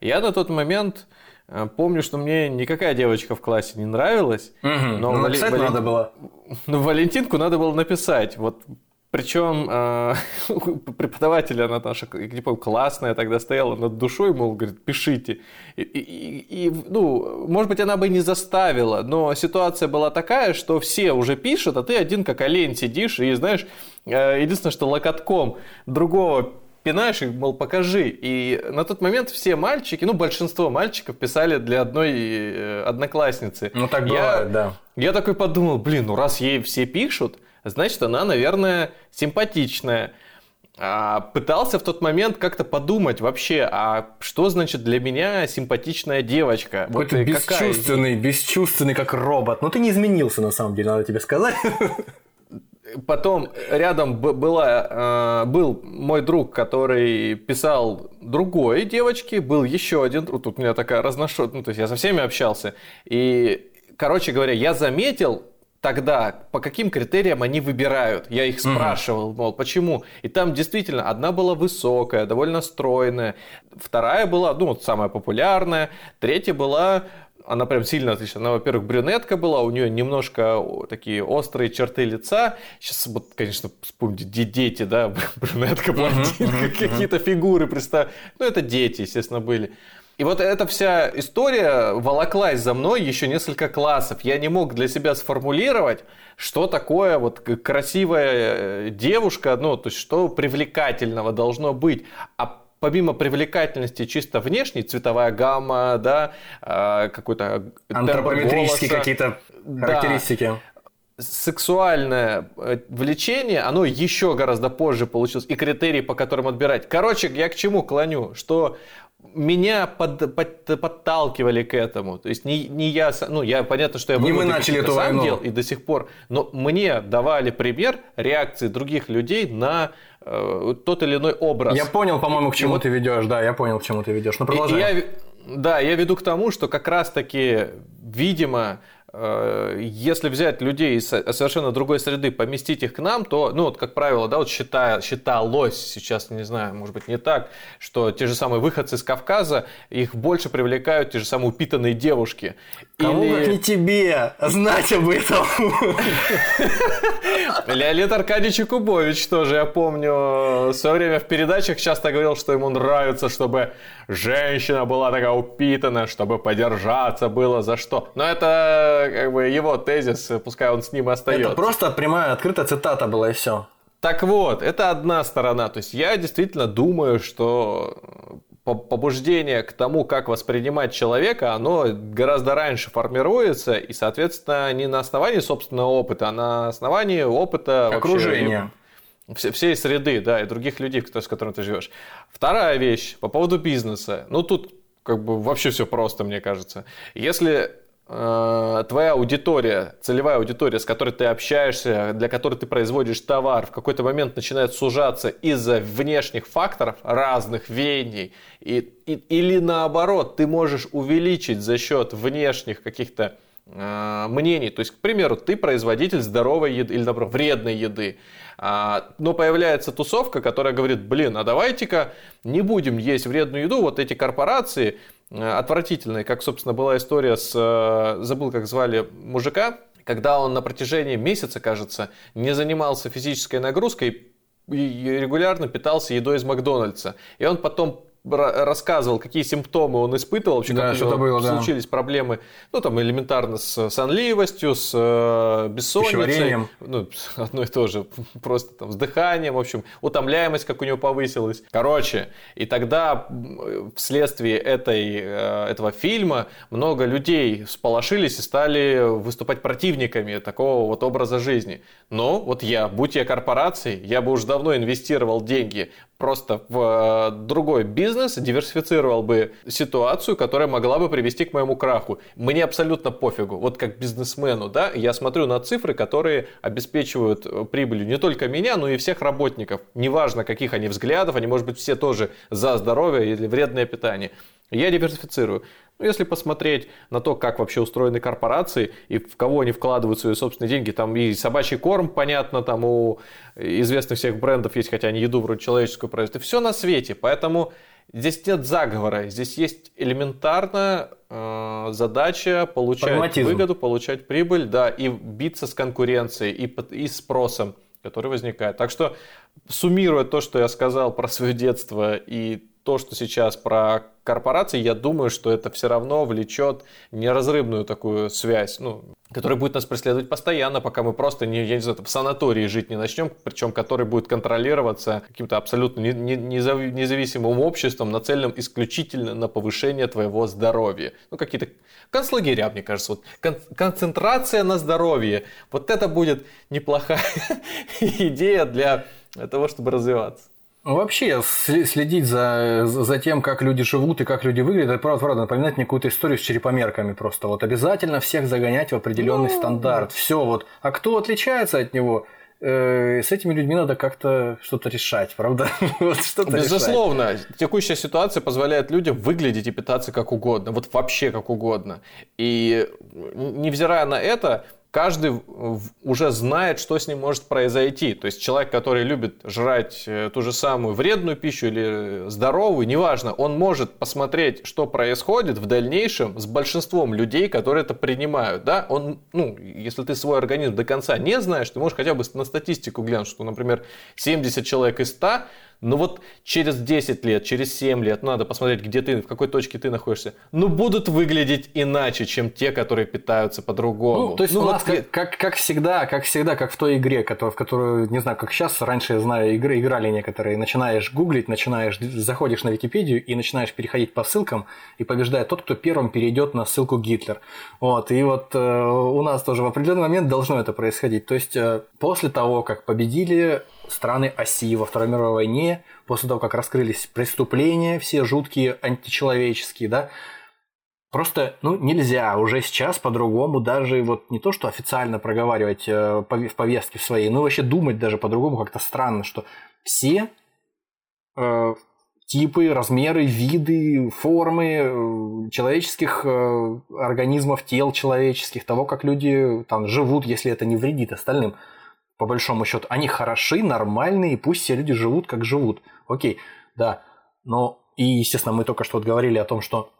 Я на тот момент э, помню, что мне никакая девочка в классе не нравилась. Но Но Вали- написать Вален- надо было. ну, Валентинку надо было написать. Вот причем э, преподаватель, она наша, я не помню, классная тогда стояла над душой, мол, говорит, пишите. И, и- и, ну, может быть, она бы и не заставила, но ситуация была такая, что все уже пишут, а ты один как олень сидишь и, знаешь, э, единственное, что локотком другого пинаешь и, мол, покажи. И на тот момент все мальчики, ну, большинство мальчиков писали для одной э, одноклассницы. Ну, так Я- бывает, да. я такой подумал, блин, ну раз ей все пишут, значит, она, наверное, симпатичная. А, пытался в тот момент как-то подумать вообще, а что значит для меня симпатичная девочка? Вот Какой-то и какая- бесчувственный, бесчувственный, как робот. Но ты не изменился, на самом деле, надо тебе сказать. Потом рядом была, э, был мой друг, который писал другой девочке, был еще один друг, тут у меня такая разношерстная, ну, то есть я со всеми общался. И, короче говоря, я заметил тогда, по каким критериям они выбирают. Я их спрашивал, мол, почему. И там действительно одна была высокая, довольно стройная, вторая была, ну, вот самая популярная, третья была она прям сильно отлична. Она, во-первых, брюнетка была, у нее немножко такие острые черты лица. Сейчас, вот, конечно, вспомните, де- дети, да, брюнетка, блондинка, какие-то фигуры, представь. Ну, это дети, естественно, были. И вот эта вся история волоклась за мной еще несколько классов. Я не мог для себя сформулировать, что такое вот красивая э, девушка, ну, то есть что привлекательного должно быть. А помимо привлекательности чисто внешней, цветовая гамма, да, а, какой-то Антропометрические какие-то Да. характеристики. сексуальное э, влечение, оно еще гораздо позже получилось, и критерии, по которым отбирать. Короче, я к чему клоню? Что меня под- под- подталкивали к этому. То есть не, не я, ну я понятно, что я Не мы начали эту сам войну. делал и до сих пор, но мне давали пример реакции других людей на э, тот или иной образ. Я понял, по-моему, к И чему вот- ты ведешь. Да, я понял, к чему ты ведешь. Ну, и- продолжай. и я, да, я веду к тому, что как раз-таки, видимо, если взять людей из со- совершенно другой среды, поместить их к нам, то, ну, вот, как правило, да, вот считая, считалось, сейчас, не знаю, может быть, не так, что те же самые выходцы из Кавказа, их больше привлекают те же самые упитанные девушки. Кому Или- как не тебе знать об этом? Леонид Аркадьевич Якубович тоже, я помню, в свое время в передачах часто говорил, что ему нравится, чтобы женщина была такая упитанная, чтобы подержаться было за что. Но это как бы его тезис, пускай он с ним остается. Это просто прямая открытая цитата была и все. Так вот, это одна сторона. То есть я действительно думаю, что по- побуждение к тому, как воспринимать человека, оно гораздо раньше формируется, и, соответственно, не на основании собственного опыта, а на основании опыта вообще Окружение. все- всей среды, да, и других людей, с которыми ты живешь. Вторая вещь по поводу бизнеса. Ну, тут как бы вообще все просто, мне кажется. Если э, твоя аудитория, целевая аудитория, с которой ты общаешься, для которой ты производишь товар, в какой-то момент начинает сужаться из-за внешних факторов, разных веяний, и, и- или наоборот, ты можешь увеличить за счет внешних каких-то э, мнений. То есть, к примеру, ты производитель здоровой еды или, наоборот, вредной еды. А, но появляется тусовка, которая говорит, блин, а давайте-ка не будем есть вредную еду, вот эти корпорации э, отвратительные, как, собственно, была история с, э, забыл, как звали мужика, когда он на протяжении месяца, кажется, не занимался физической нагрузкой и регулярно питался едой из Макдональдса. И он потом рассказывал, какие симптомы он испытывал, вообще, Да, как него было, да. случились проблемы, ну, там, элементарно с сонливостью, с э, бессонницей, ну, одно и то же, просто там с дыханием, в общем, утомляемость, как у него повысилась. Короче, и тогда вследствие этой, э, этого фильма много людей сполошились и стали выступать противниками такого вот образа жизни. Но вот я, будь я корпорацией, я бы уже давно инвестировал деньги просто в э, другой бизнес, диверсифицировал бы ситуацию, которая могла бы привести к моему краху. Мне абсолютно пофигу. Вот как бизнесмену, да, я смотрю на цифры, которые обеспечивают э, прибылью не только меня, но и всех работников. Неважно, каких они взглядов, они, может быть, все тоже за здоровье или вредное питание. Я диверсифицирую. Ну, если посмотреть на то, как вообще устроены корпорации и в кого они вкладывают свои собственные деньги, там и собачий корм, понятно, там у известных всех брендов есть, хотя они еду вроде человеческую производят, и все на свете. Поэтому здесь нет заговора, здесь есть элементарно э, задача получать Прагматизм. выгоду, получать прибыль, да, и биться с конкуренцией и, и спросом, который возникает. Так что, суммируя то, что я сказал про свое детство и то, что сейчас про корпорации, я думаю, что это все равно влечет неразрывную такую связь, ну, которая будет нас преследовать постоянно, пока мы просто не, я не знаю, в санатории жить не начнем, причем который будет контролироваться каким-то абсолютно не- не- незав- независимым обществом, нацеленным исключительно на повышение твоего здоровья. Ну, какие-то концлагеря, мне кажется, вот кон- концентрация на здоровье. Вот это будет неплохая идея для того, чтобы развиваться. Ну, Вообще, следить за, за тем, как люди живут и как люди выглядят, это правда, правда напоминает мне какую-то историю с черепомерками просто. Вот обязательно всех загонять в определенный стандарт. Все вот. А кто отличается от него? Э, с этими людьми надо как-то что-то решать, правда? Вот что-то решать. Безусловно, текущая ситуация позволяет людям выглядеть и питаться как угодно, вот вообще как угодно. И невзирая на это, каждый уже знает, что с ним может произойти. То есть человек, который любит жрать э, ту же самую вредную пищу или здоровую, неважно, он может посмотреть, что происходит в дальнейшем с большинством людей, которые это принимают. Да? Он, ну, если ты свой организм до конца не знаешь, ты можешь хотя бы на статистику глянуть, что, например, 70 человек из 100 но вот через 10 лет, через 7 лет, надо посмотреть, где ты, в какой точке ты находишься, ну, будут выглядеть иначе, чем те, которые питаются по-другому. Ну, то есть Ну, у вот нас, я- как, как, как всегда, как всегда, как в той игре, которую, в которую, не знаю, как сейчас, раньше, я знаю, игры играли некоторые, начинаешь гуглить, начинаешь, заходишь на Википедию и начинаешь переходить по ссылкам, и побеждает тот, кто первым перейдет на ссылку Гитлер. Вот, и вот э, у нас тоже в определенный момент должно это происходить. То есть э, после того, как победили страны оси во Второй мировой войне, после того, как раскрылись преступления все жуткие, античеловеческие, да, Просто, ну, нельзя уже сейчас по-другому даже вот не то, что официально проговаривать э, в повестке своей, но вообще думать даже по-другому как-то странно, что все, э, типы, размеры, виды, формы э, человеческих э, организмов, тел человеческих, того, как люди там живут, если это не вредит остальным. По большому счету, они хороши, нормальные, пусть все люди живут, как живут. Окей, да. Но и, естественно, мы только что вот говорили о том, что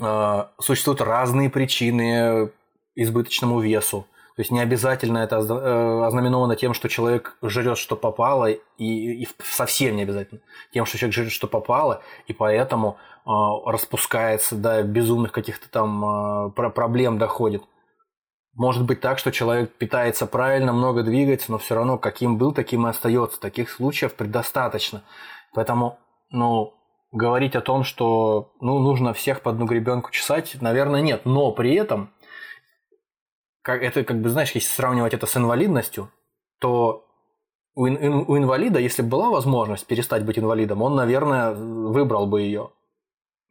э, существуют разные причины избыточному весу. То есть не обязательно это э, ознаменовано тем, что человек жрет, что попало, и, и совсем не обязательно тем, что человек жрет, что попало, и поэтому э, распускается до безумных каких-то там э, проблем доходит. Может быть так, что человек питается правильно, много двигается, но все равно каким был, таким и остается. Таких случаев предостаточно. Поэтому, ну, говорить о том, что ну, нужно всех по одну гребенку чесать, наверное, нет. Но при этом как, это как бы, знаешь, если сравнивать это с инвалидностью, то у, у инвалида, если бы была возможность перестать быть инвалидом, он, наверное, выбрал бы ее.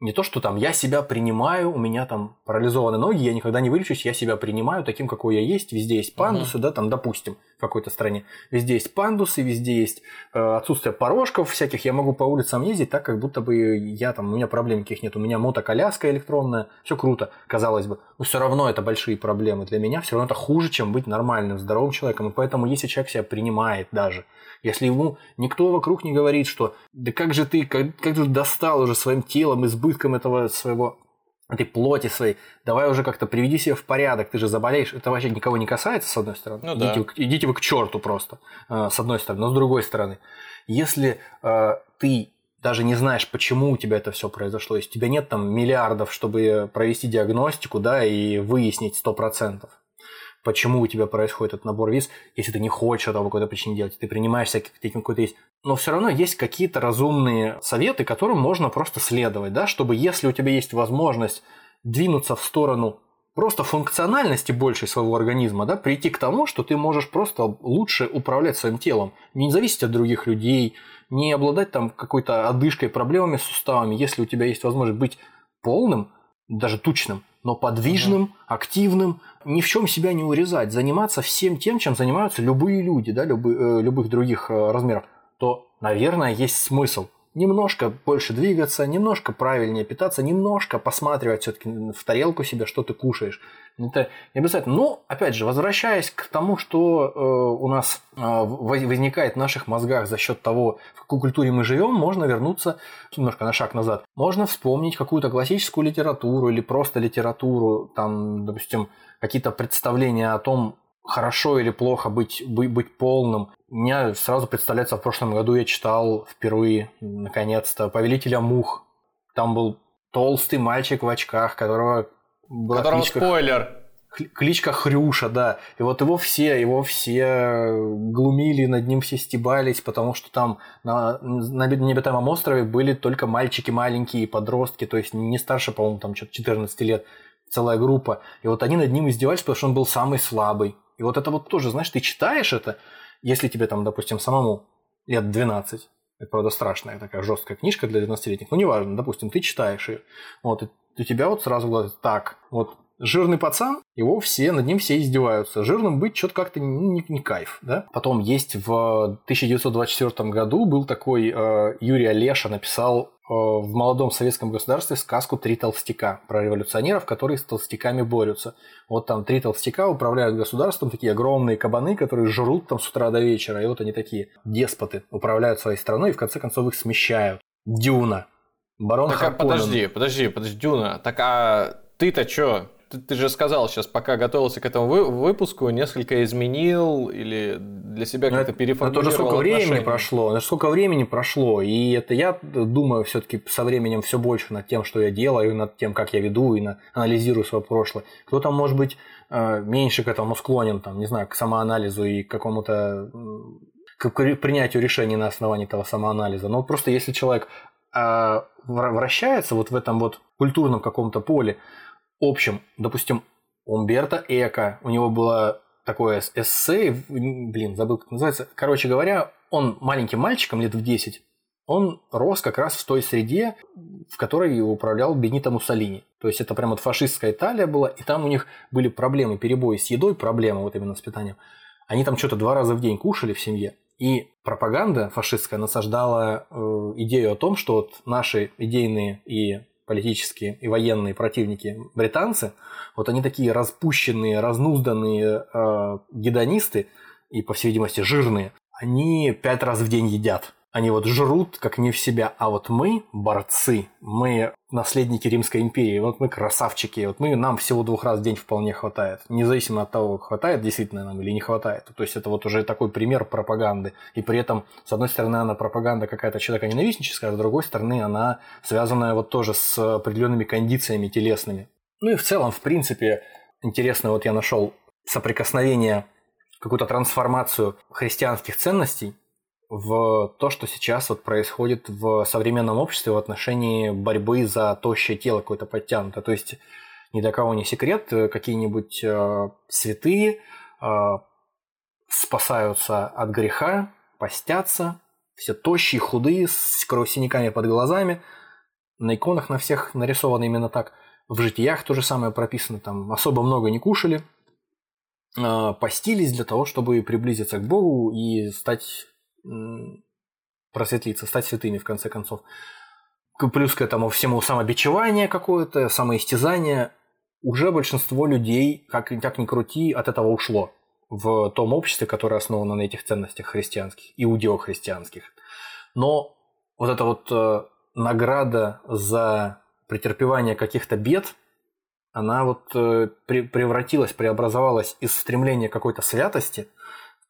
Не то, что там я себя принимаю, у меня там парализованы ноги, я никогда не вылечусь, я себя принимаю таким, какой я есть, везде есть пандусы, uh-huh. да, там, допустим, в какой-то стране. Везде есть пандусы, везде есть э, отсутствие порожков всяких, я могу по улицам ездить так, как будто бы я там, у меня проблем никаких нет, у меня мотоколяска электронная, все круто, казалось бы. Но все равно это большие проблемы. Для меня все равно это хуже, чем быть нормальным, здоровым человеком. И поэтому, если человек себя принимает даже, если ему никто вокруг не говорит, что да как же ты, как, как же достал уже своим телом, избытком этого своего этой плоти своей, давай уже как-то приведи себя в порядок, ты же заболеешь. Это вообще никого не касается, с одной стороны. Ну, идите, да. вы, идите вы к черту просто, э, с одной стороны. Но с другой стороны, если э, ты даже не знаешь, почему у тебя это все произошло, если у тебя нет там миллиардов, чтобы провести диагностику, да, и выяснить сто процентов, почему у тебя происходит этот набор виз, если ты не хочешь этого по какой-то причине делать, ты принимаешь всякие какой-то есть. Но все равно есть какие-то разумные советы, которым можно просто следовать, да, чтобы если у тебя есть возможность двинуться в сторону просто функциональности большей своего организма, да, прийти к тому, что ты можешь просто лучше управлять своим телом, не зависеть от других людей, не обладать там какой-то одышкой, проблемами с суставами, если у тебя есть возможность быть полным, даже тучным, но подвижным, активным, ни в чем себя не урезать, заниматься всем тем, чем занимаются любые люди, да, любы, э, любых других э, размеров, то, наверное, есть смысл немножко больше двигаться, немножко правильнее питаться, немножко посматривать все-таки в тарелку себе, что ты кушаешь. Это не обязательно. Но, опять же, возвращаясь к тому, что э, у нас э, возникает в наших мозгах за счет того, в какой культуре мы живем, можно вернуться немножко на шаг назад. Можно вспомнить какую-то классическую литературу или просто литературу, там, допустим, какие-то представления о том, хорошо или плохо быть, быть, быть полным. Мне сразу представляется, в прошлом году я читал впервые, наконец-то, «Повелителя мух». Там был толстый мальчик в очках, которого была Которого кличка... спойлер. Кличка Хрюша, да. И вот его все, его все глумили, над ним все стебались, потому что там на, на необитаемом острове были только мальчики маленькие, подростки, то есть не старше, по-моему, там что-то 14 лет, целая группа. И вот они над ним издевались, потому что он был самый слабый. И вот это вот тоже, знаешь, ты читаешь это, если тебе там, допустим, самому лет 12, это, правда, страшная такая жесткая книжка для 12-летних, ну, неважно, допустим, ты читаешь ее, вот, и у тебя вот сразу глаза, так, вот, жирный пацан, его все, над ним все издеваются. Жирным быть что-то как-то не, не, кайф, да? Потом есть в 1924 году был такой э, Юрий Олеша написал Э, в молодом советском государстве сказку «Три толстяка» про революционеров, которые с толстяками борются. Вот там три толстяка управляют государством, такие огромные кабаны, которые жрут там с утра до вечера, и вот они такие деспоты, управляют своей страной, и в конце концов их смещают. Дюна. Барон так, а подожди, подожди, подожди, Дюна, так а ты-то чё? Ты, ты же сказал сейчас, пока готовился к этому вы, выпуску, несколько изменил или для себя как-то переформулировал Это уже сколько отношения. времени прошло, это сколько времени прошло, и это я думаю все-таки со временем все больше над тем, что я делаю, над тем, как я веду и на, анализирую свое прошлое. Кто-то, может быть, э, меньше к этому склонен, там, не знаю, к самоанализу и к какому-то к принятию решений на основании этого самоанализа. Но просто если человек э, вращается вот в этом вот культурном каком-то поле, общем, допустим, Умберто Эко, у него было такое эссе, блин, забыл, как называется. Короче говоря, он маленьким мальчиком лет в 10, он рос как раз в той среде, в которой управлял Бенито Муссолини. То есть это прям вот фашистская Италия была, и там у них были проблемы, перебои с едой, проблемы вот именно с питанием. Они там что-то два раза в день кушали в семье. И пропаганда фашистская насаждала э, идею о том, что вот наши идейные и политические и военные противники британцы, вот они такие распущенные, разнузданные э, гедонисты и, по всей видимости, жирные, они пять раз в день едят. Они вот жрут, как не в себя. А вот мы, борцы, мы наследники Римской империи, вот мы красавчики, вот мы, нам всего двух раз в день вполне хватает. Независимо от того, хватает действительно нам или не хватает. То есть это вот уже такой пример пропаганды. И при этом, с одной стороны, она пропаганда какая-то человека ненавистническая, а с другой стороны, она связанная вот тоже с определенными кондициями телесными. Ну и в целом, в принципе, интересно, вот я нашел соприкосновение, какую-то трансформацию христианских ценностей в то, что сейчас вот происходит в современном обществе в отношении борьбы за тощее тело какое-то подтянутое. То есть ни для кого не секрет, э, какие-нибудь э, святые э, спасаются от греха, постятся, все тощие, худые, с кровосиняками под глазами. На иконах на всех нарисовано именно так. В житиях то же самое прописано, там особо много не кушали, э, постились для того, чтобы приблизиться к Богу и стать просветлиться, стать святыми в конце концов. Плюс к этому всему самобичевание какое-то, самоистязание. Уже большинство людей, как, как ни крути, от этого ушло в том обществе, которое основано на этих ценностях христианских, иудео-христианских. Но вот эта вот э, награда за претерпевание каких-то бед, она вот э, превратилась, преобразовалась из стремления какой-то святости –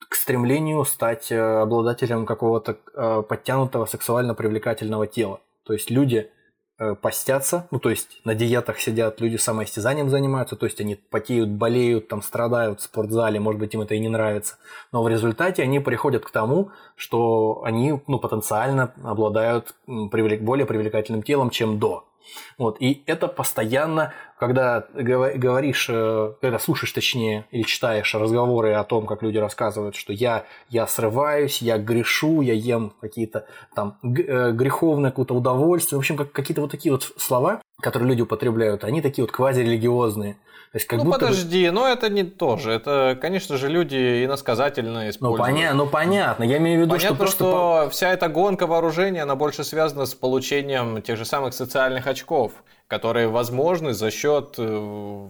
к стремлению стать э, обладателем какого-то э, подтянутого сексуально привлекательного тела. То есть люди э, постятся, ну то есть на диетах сидят, люди самоистязанием занимаются, то есть они потеют, болеют, там страдают в спортзале, может быть им это и не нравится, но в результате они приходят к тому, что они ну, потенциально обладают более привлекательным телом, чем до. Вот. И это постоянно, когда говоришь, э, когда слушаешь, точнее, или читаешь разговоры о том, как люди рассказывают, что я, я срываюсь, я грешу, я ем какие-то там э, греховное какое-то удовольствие. В общем, как, какие-то вот такие вот слова, которые люди употребляют, они такие вот квазирелигиозные. Есть как ну будто подожди, бы... но это не то же. Это, конечно же, люди иносказательно используют. Ну, поня... ну понятно, я имею в виду, понятно, что просто... что вся эта гонка вооружения, она больше связана с получением тех же самых социальных очков, которые возможны за счет э,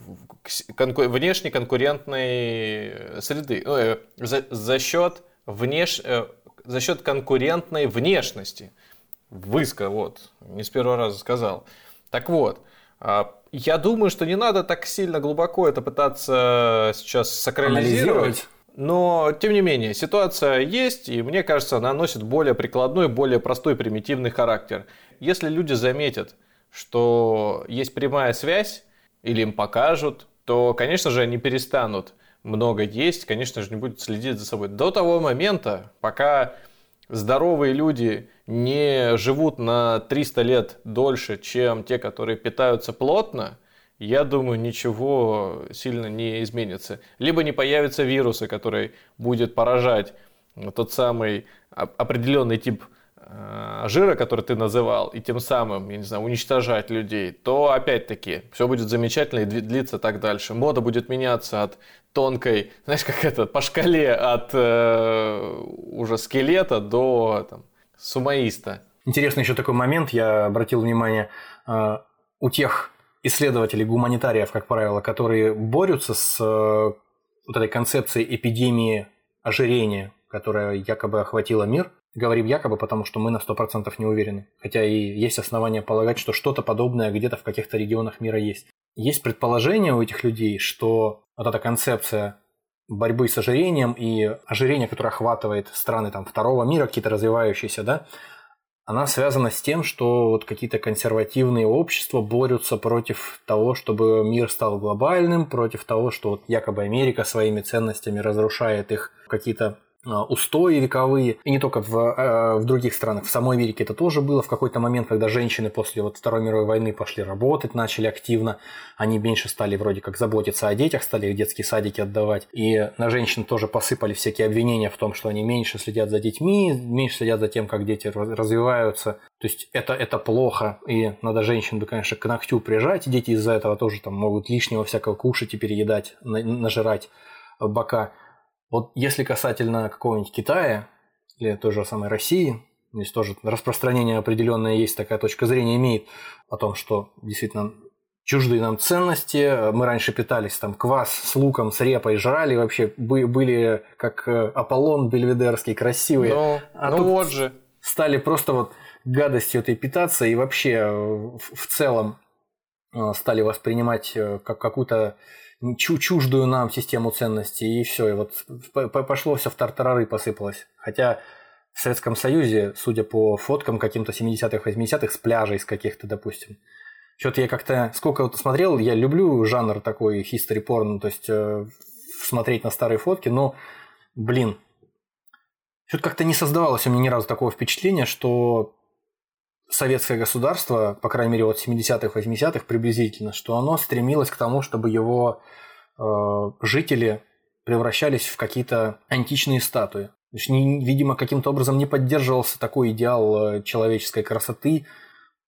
конку... внешней конкурентной среды, ну, за, за счет внеш... Э, за счет конкурентной внешности. Выска, вот, не с первого раза сказал. Так вот, а, я думаю, что не надо так сильно глубоко это пытаться сейчас сакрализировать. Но, тем не менее, ситуация есть, и мне кажется, она носит более прикладной, более простой, примитивный характер. Если люди заметят, что есть прямая связь, или им покажут, то, конечно же, они перестанут много есть, конечно же, не будут следить за собой. До того момента, пока здоровые люди не живут на 300 лет дольше, чем те, которые питаются плотно, я думаю, ничего сильно не изменится. Либо не появится вируса, который будет поражать тот самый определенный тип э, жира, который ты называл, и тем самым, я не знаю, уничтожать людей, то опять-таки все будет замечательно и длиться так дальше. Мода будет меняться от тонкой, знаешь, как это, по шкале от э, уже скелета до там, сумаиста. Интересный еще такой момент, я обратил внимание, э, у тех исследователей, гуманитариев, как правило, которые борются с э, вот этой концепцией эпидемии ожирения, которая якобы охватила мир, говорим якобы, потому что мы на 100% не уверены. Хотя и есть основания полагать, что что-то подобное где-то в каких-то регионах мира есть. Есть предположение у этих людей, что вот эта концепция борьбы с ожирением и ожирение, которое охватывает страны там, второго мира, какие-то развивающиеся, да, она связана с тем, что вот какие-то консервативные общества борются против того, чтобы мир стал глобальным, против того, что вот якобы Америка своими ценностями разрушает их какие-то устои вековые, и не только в, э, в других странах, в самой Америке это тоже было. В какой-то момент, когда женщины после вот Второй мировой войны пошли работать, начали активно, они меньше стали вроде как заботиться о детях, стали их детские садики отдавать, и на женщин тоже посыпали всякие обвинения в том, что они меньше следят за детьми, меньше следят за тем, как дети развиваются, то есть это, это плохо, и надо женщин бы, конечно, к ногтю прижать, и дети из-за этого тоже там могут лишнего всякого кушать и переедать, нажирать бока. Вот если касательно какого-нибудь Китая, или той же самой России, здесь тоже распространение определенное есть, такая точка зрения имеет о том, что действительно чуждые нам ценности. Мы раньше питались там квас с луком, с репой, жрали, вообще были как э, Аполлон бельведерский, красивые. Ну, а ну вот же. стали просто вот гадостью этой питаться и вообще э, в, в целом э, стали воспринимать как какую-то чуждую нам систему ценностей, и все, и вот пошло все в тартарары посыпалось. Хотя в Советском Союзе, судя по фоткам каким-то 70-х, 80-х, с пляжей с каких-то, допустим, что-то я как-то сколько вот смотрел, я люблю жанр такой history porn, то есть э, смотреть на старые фотки, но, блин, что-то как-то не создавалось у меня ни разу такого впечатления, что советское государство, по крайней мере, вот 70-х, 80-х приблизительно, что оно стремилось к тому, чтобы его э, жители превращались в какие-то античные статуи. То есть, видимо, каким-то образом не поддерживался такой идеал э, человеческой красоты,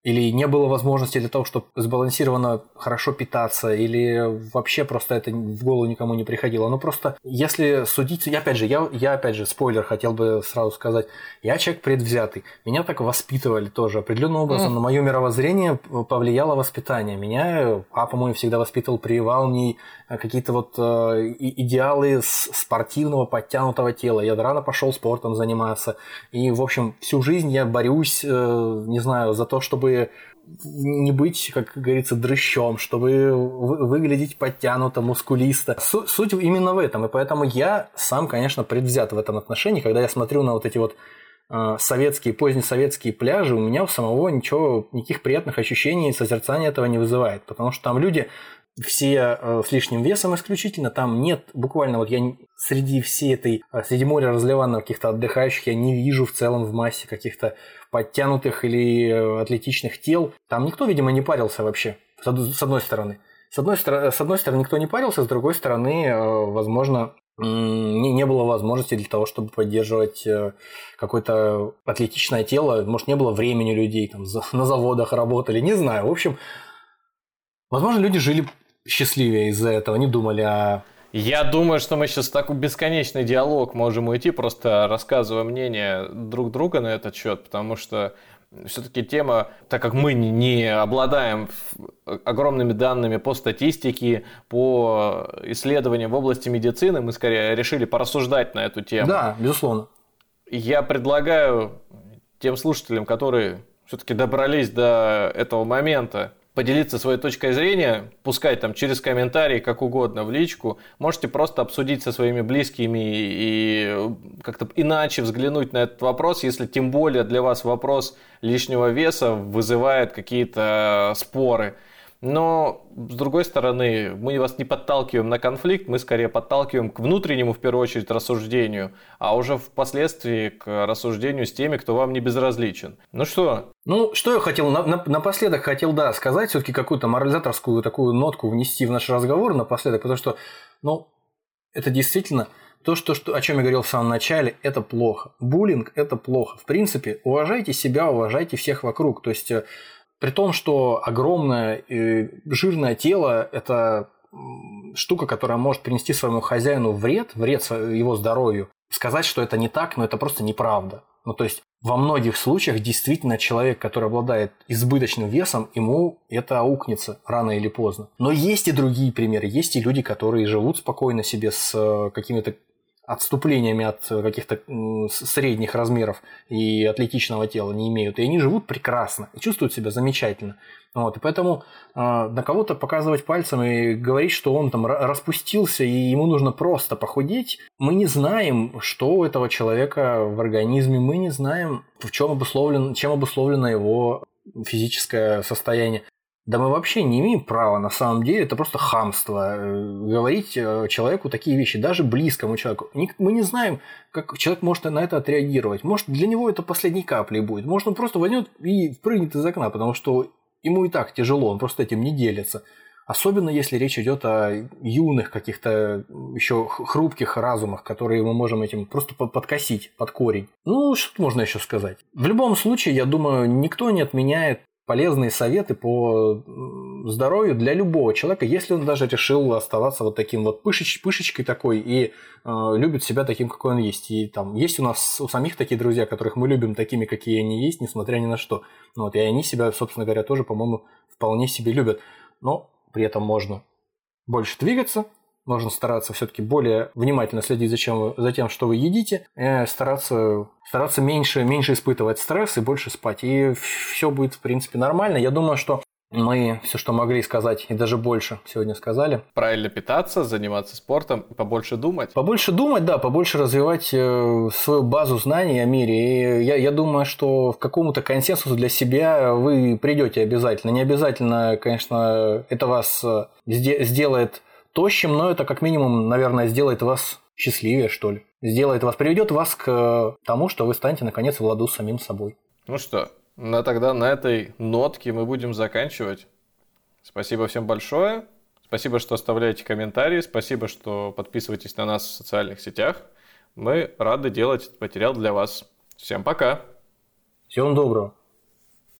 или не было возможности для того, чтобы сбалансированно хорошо питаться, или вообще просто это в голову никому не приходило. Ну просто, если судить, я опять же, я, я опять же, спойлер, хотел бы сразу сказать, я человек предвзятый. Меня так воспитывали тоже. Определенным образом mm. на мое мировоззрение повлияло воспитание. Меня папа мой всегда воспитывал, прививал мне какие-то вот э, идеалы спортивного, подтянутого тела. Я рано пошел спортом заниматься. И, в общем, всю жизнь я борюсь, э, не знаю, за то, чтобы не быть, как говорится, дрыщом, чтобы выглядеть подтянуто, мускулисто. Суть именно в этом. И поэтому я сам, конечно, предвзят в этом отношении. Когда я смотрю на вот эти вот э, советские, позднесоветские пляжи, у меня у самого ничего, никаких приятных ощущений, созерцания этого не вызывает. Потому что там люди все э, с лишним весом исключительно, там нет, буквально вот я среди всей этой, э, среди моря разливанных каких-то отдыхающих, я не вижу в целом в массе каких-то подтянутых или э, атлетичных тел. Там никто, видимо, не парился вообще, с одной стороны. С одной, с одной стороны, никто не парился, с другой стороны, возможно, не, не было возможности для того, чтобы поддерживать какое-то атлетичное тело. Может, не было времени людей, там, на заводах работали, не знаю. В общем, возможно, люди жили счастливее из-за этого, не думали о я думаю, что мы сейчас в такой бесконечный диалог можем уйти, просто рассказывая мнение друг друга на этот счет, потому что все-таки тема, так как мы не обладаем огромными данными по статистике, по исследованиям в области медицины, мы скорее решили порассуждать на эту тему. Да, безусловно. Я предлагаю тем слушателям, которые все-таки добрались до этого момента, поделиться своей точкой зрения, пускай там через комментарии, как угодно, в личку. Можете просто обсудить со своими близкими и как-то иначе взглянуть на этот вопрос, если тем более для вас вопрос лишнего веса вызывает какие-то споры. Но, с другой стороны, мы вас не подталкиваем на конфликт, мы скорее подталкиваем к внутреннему, в первую очередь, рассуждению, а уже впоследствии к рассуждению с теми, кто вам не безразличен. Ну что? Ну, что я хотел, напоследок хотел, да, сказать, все-таки какую-то морализаторскую такую нотку внести в наш разговор напоследок, потому что, ну, это действительно то, что, что, о чем я говорил в самом начале, это плохо. Буллинг – это плохо. В принципе, уважайте себя, уважайте всех вокруг. То есть, э, при том, что огромное жирное тело – это штука, которая может принести своему хозяину вред, вред его здоровью. Сказать, что это не так, но это просто неправда. Ну, то есть, во многих случаях действительно человек, который обладает избыточным весом, ему это аукнется рано или поздно. Но есть и другие примеры. Есть и люди, которые живут спокойно себе с э, какими-то отступлениями от каких-то средних размеров и атлетичного тела не имеют. И они живут прекрасно и чувствуют себя замечательно. Вот, и поэтому э, на кого-то показывать пальцем и говорить, что он там распустился и ему нужно просто похудеть, мы не знаем, что у этого человека в организме, мы не знаем, в чем обусловлен, чем обусловлено его физическое состояние. Да мы вообще не имеем права, на самом деле, это просто хамство, э, говорить э, человеку такие вещи, даже близкому человеку. Мы не знаем, как человек может на это отреагировать. Может, для него это последней каплей будет. Может, он просто возьмет и впрыгнет из окна, потому что ему и так тяжело, он просто этим не делится. Особенно если речь идет о юных каких-то еще хрупких разумах, которые мы можем этим просто подкосить под корень. Ну, что можно еще сказать? В любом случае, я думаю, никто не отменяет полезные советы по здоровью для любого человека, если он даже решил оставаться вот таким вот пышеч, пышечкой такой и э, любит себя таким, какой он есть. И там есть у нас у самих такие друзья, которых мы любим такими, какие они есть, несмотря ни на что. Ну, вот, и они себя, собственно говоря, тоже, по-моему, вполне себе любят. Но при этом можно больше двигаться, нужно стараться все-таки более внимательно следить за, чем за тем, что вы едите, и стараться, стараться меньше, меньше испытывать стресс и больше спать. И все будет, в принципе, нормально. Я думаю, что мы все, что могли сказать, и даже больше сегодня сказали. Правильно питаться, заниматься спортом, побольше думать. Побольше думать, да, побольше развивать э, свою базу знаний о мире. И я, я думаю, что в какому-то консенсусу для себя вы придете обязательно. Не обязательно, конечно, это вас э, сделает тощим, но это как минимум, наверное, сделает вас счастливее, что ли. Сделает вас, приведет вас к тому, что вы станете, наконец, в ладу с самим собой. Ну что, ну тогда на этой нотке мы будем заканчивать. Спасибо всем большое. Спасибо, что оставляете комментарии. Спасибо, что подписываетесь на нас в социальных сетях. Мы рады делать этот материал для вас. Всем пока. Всем доброго.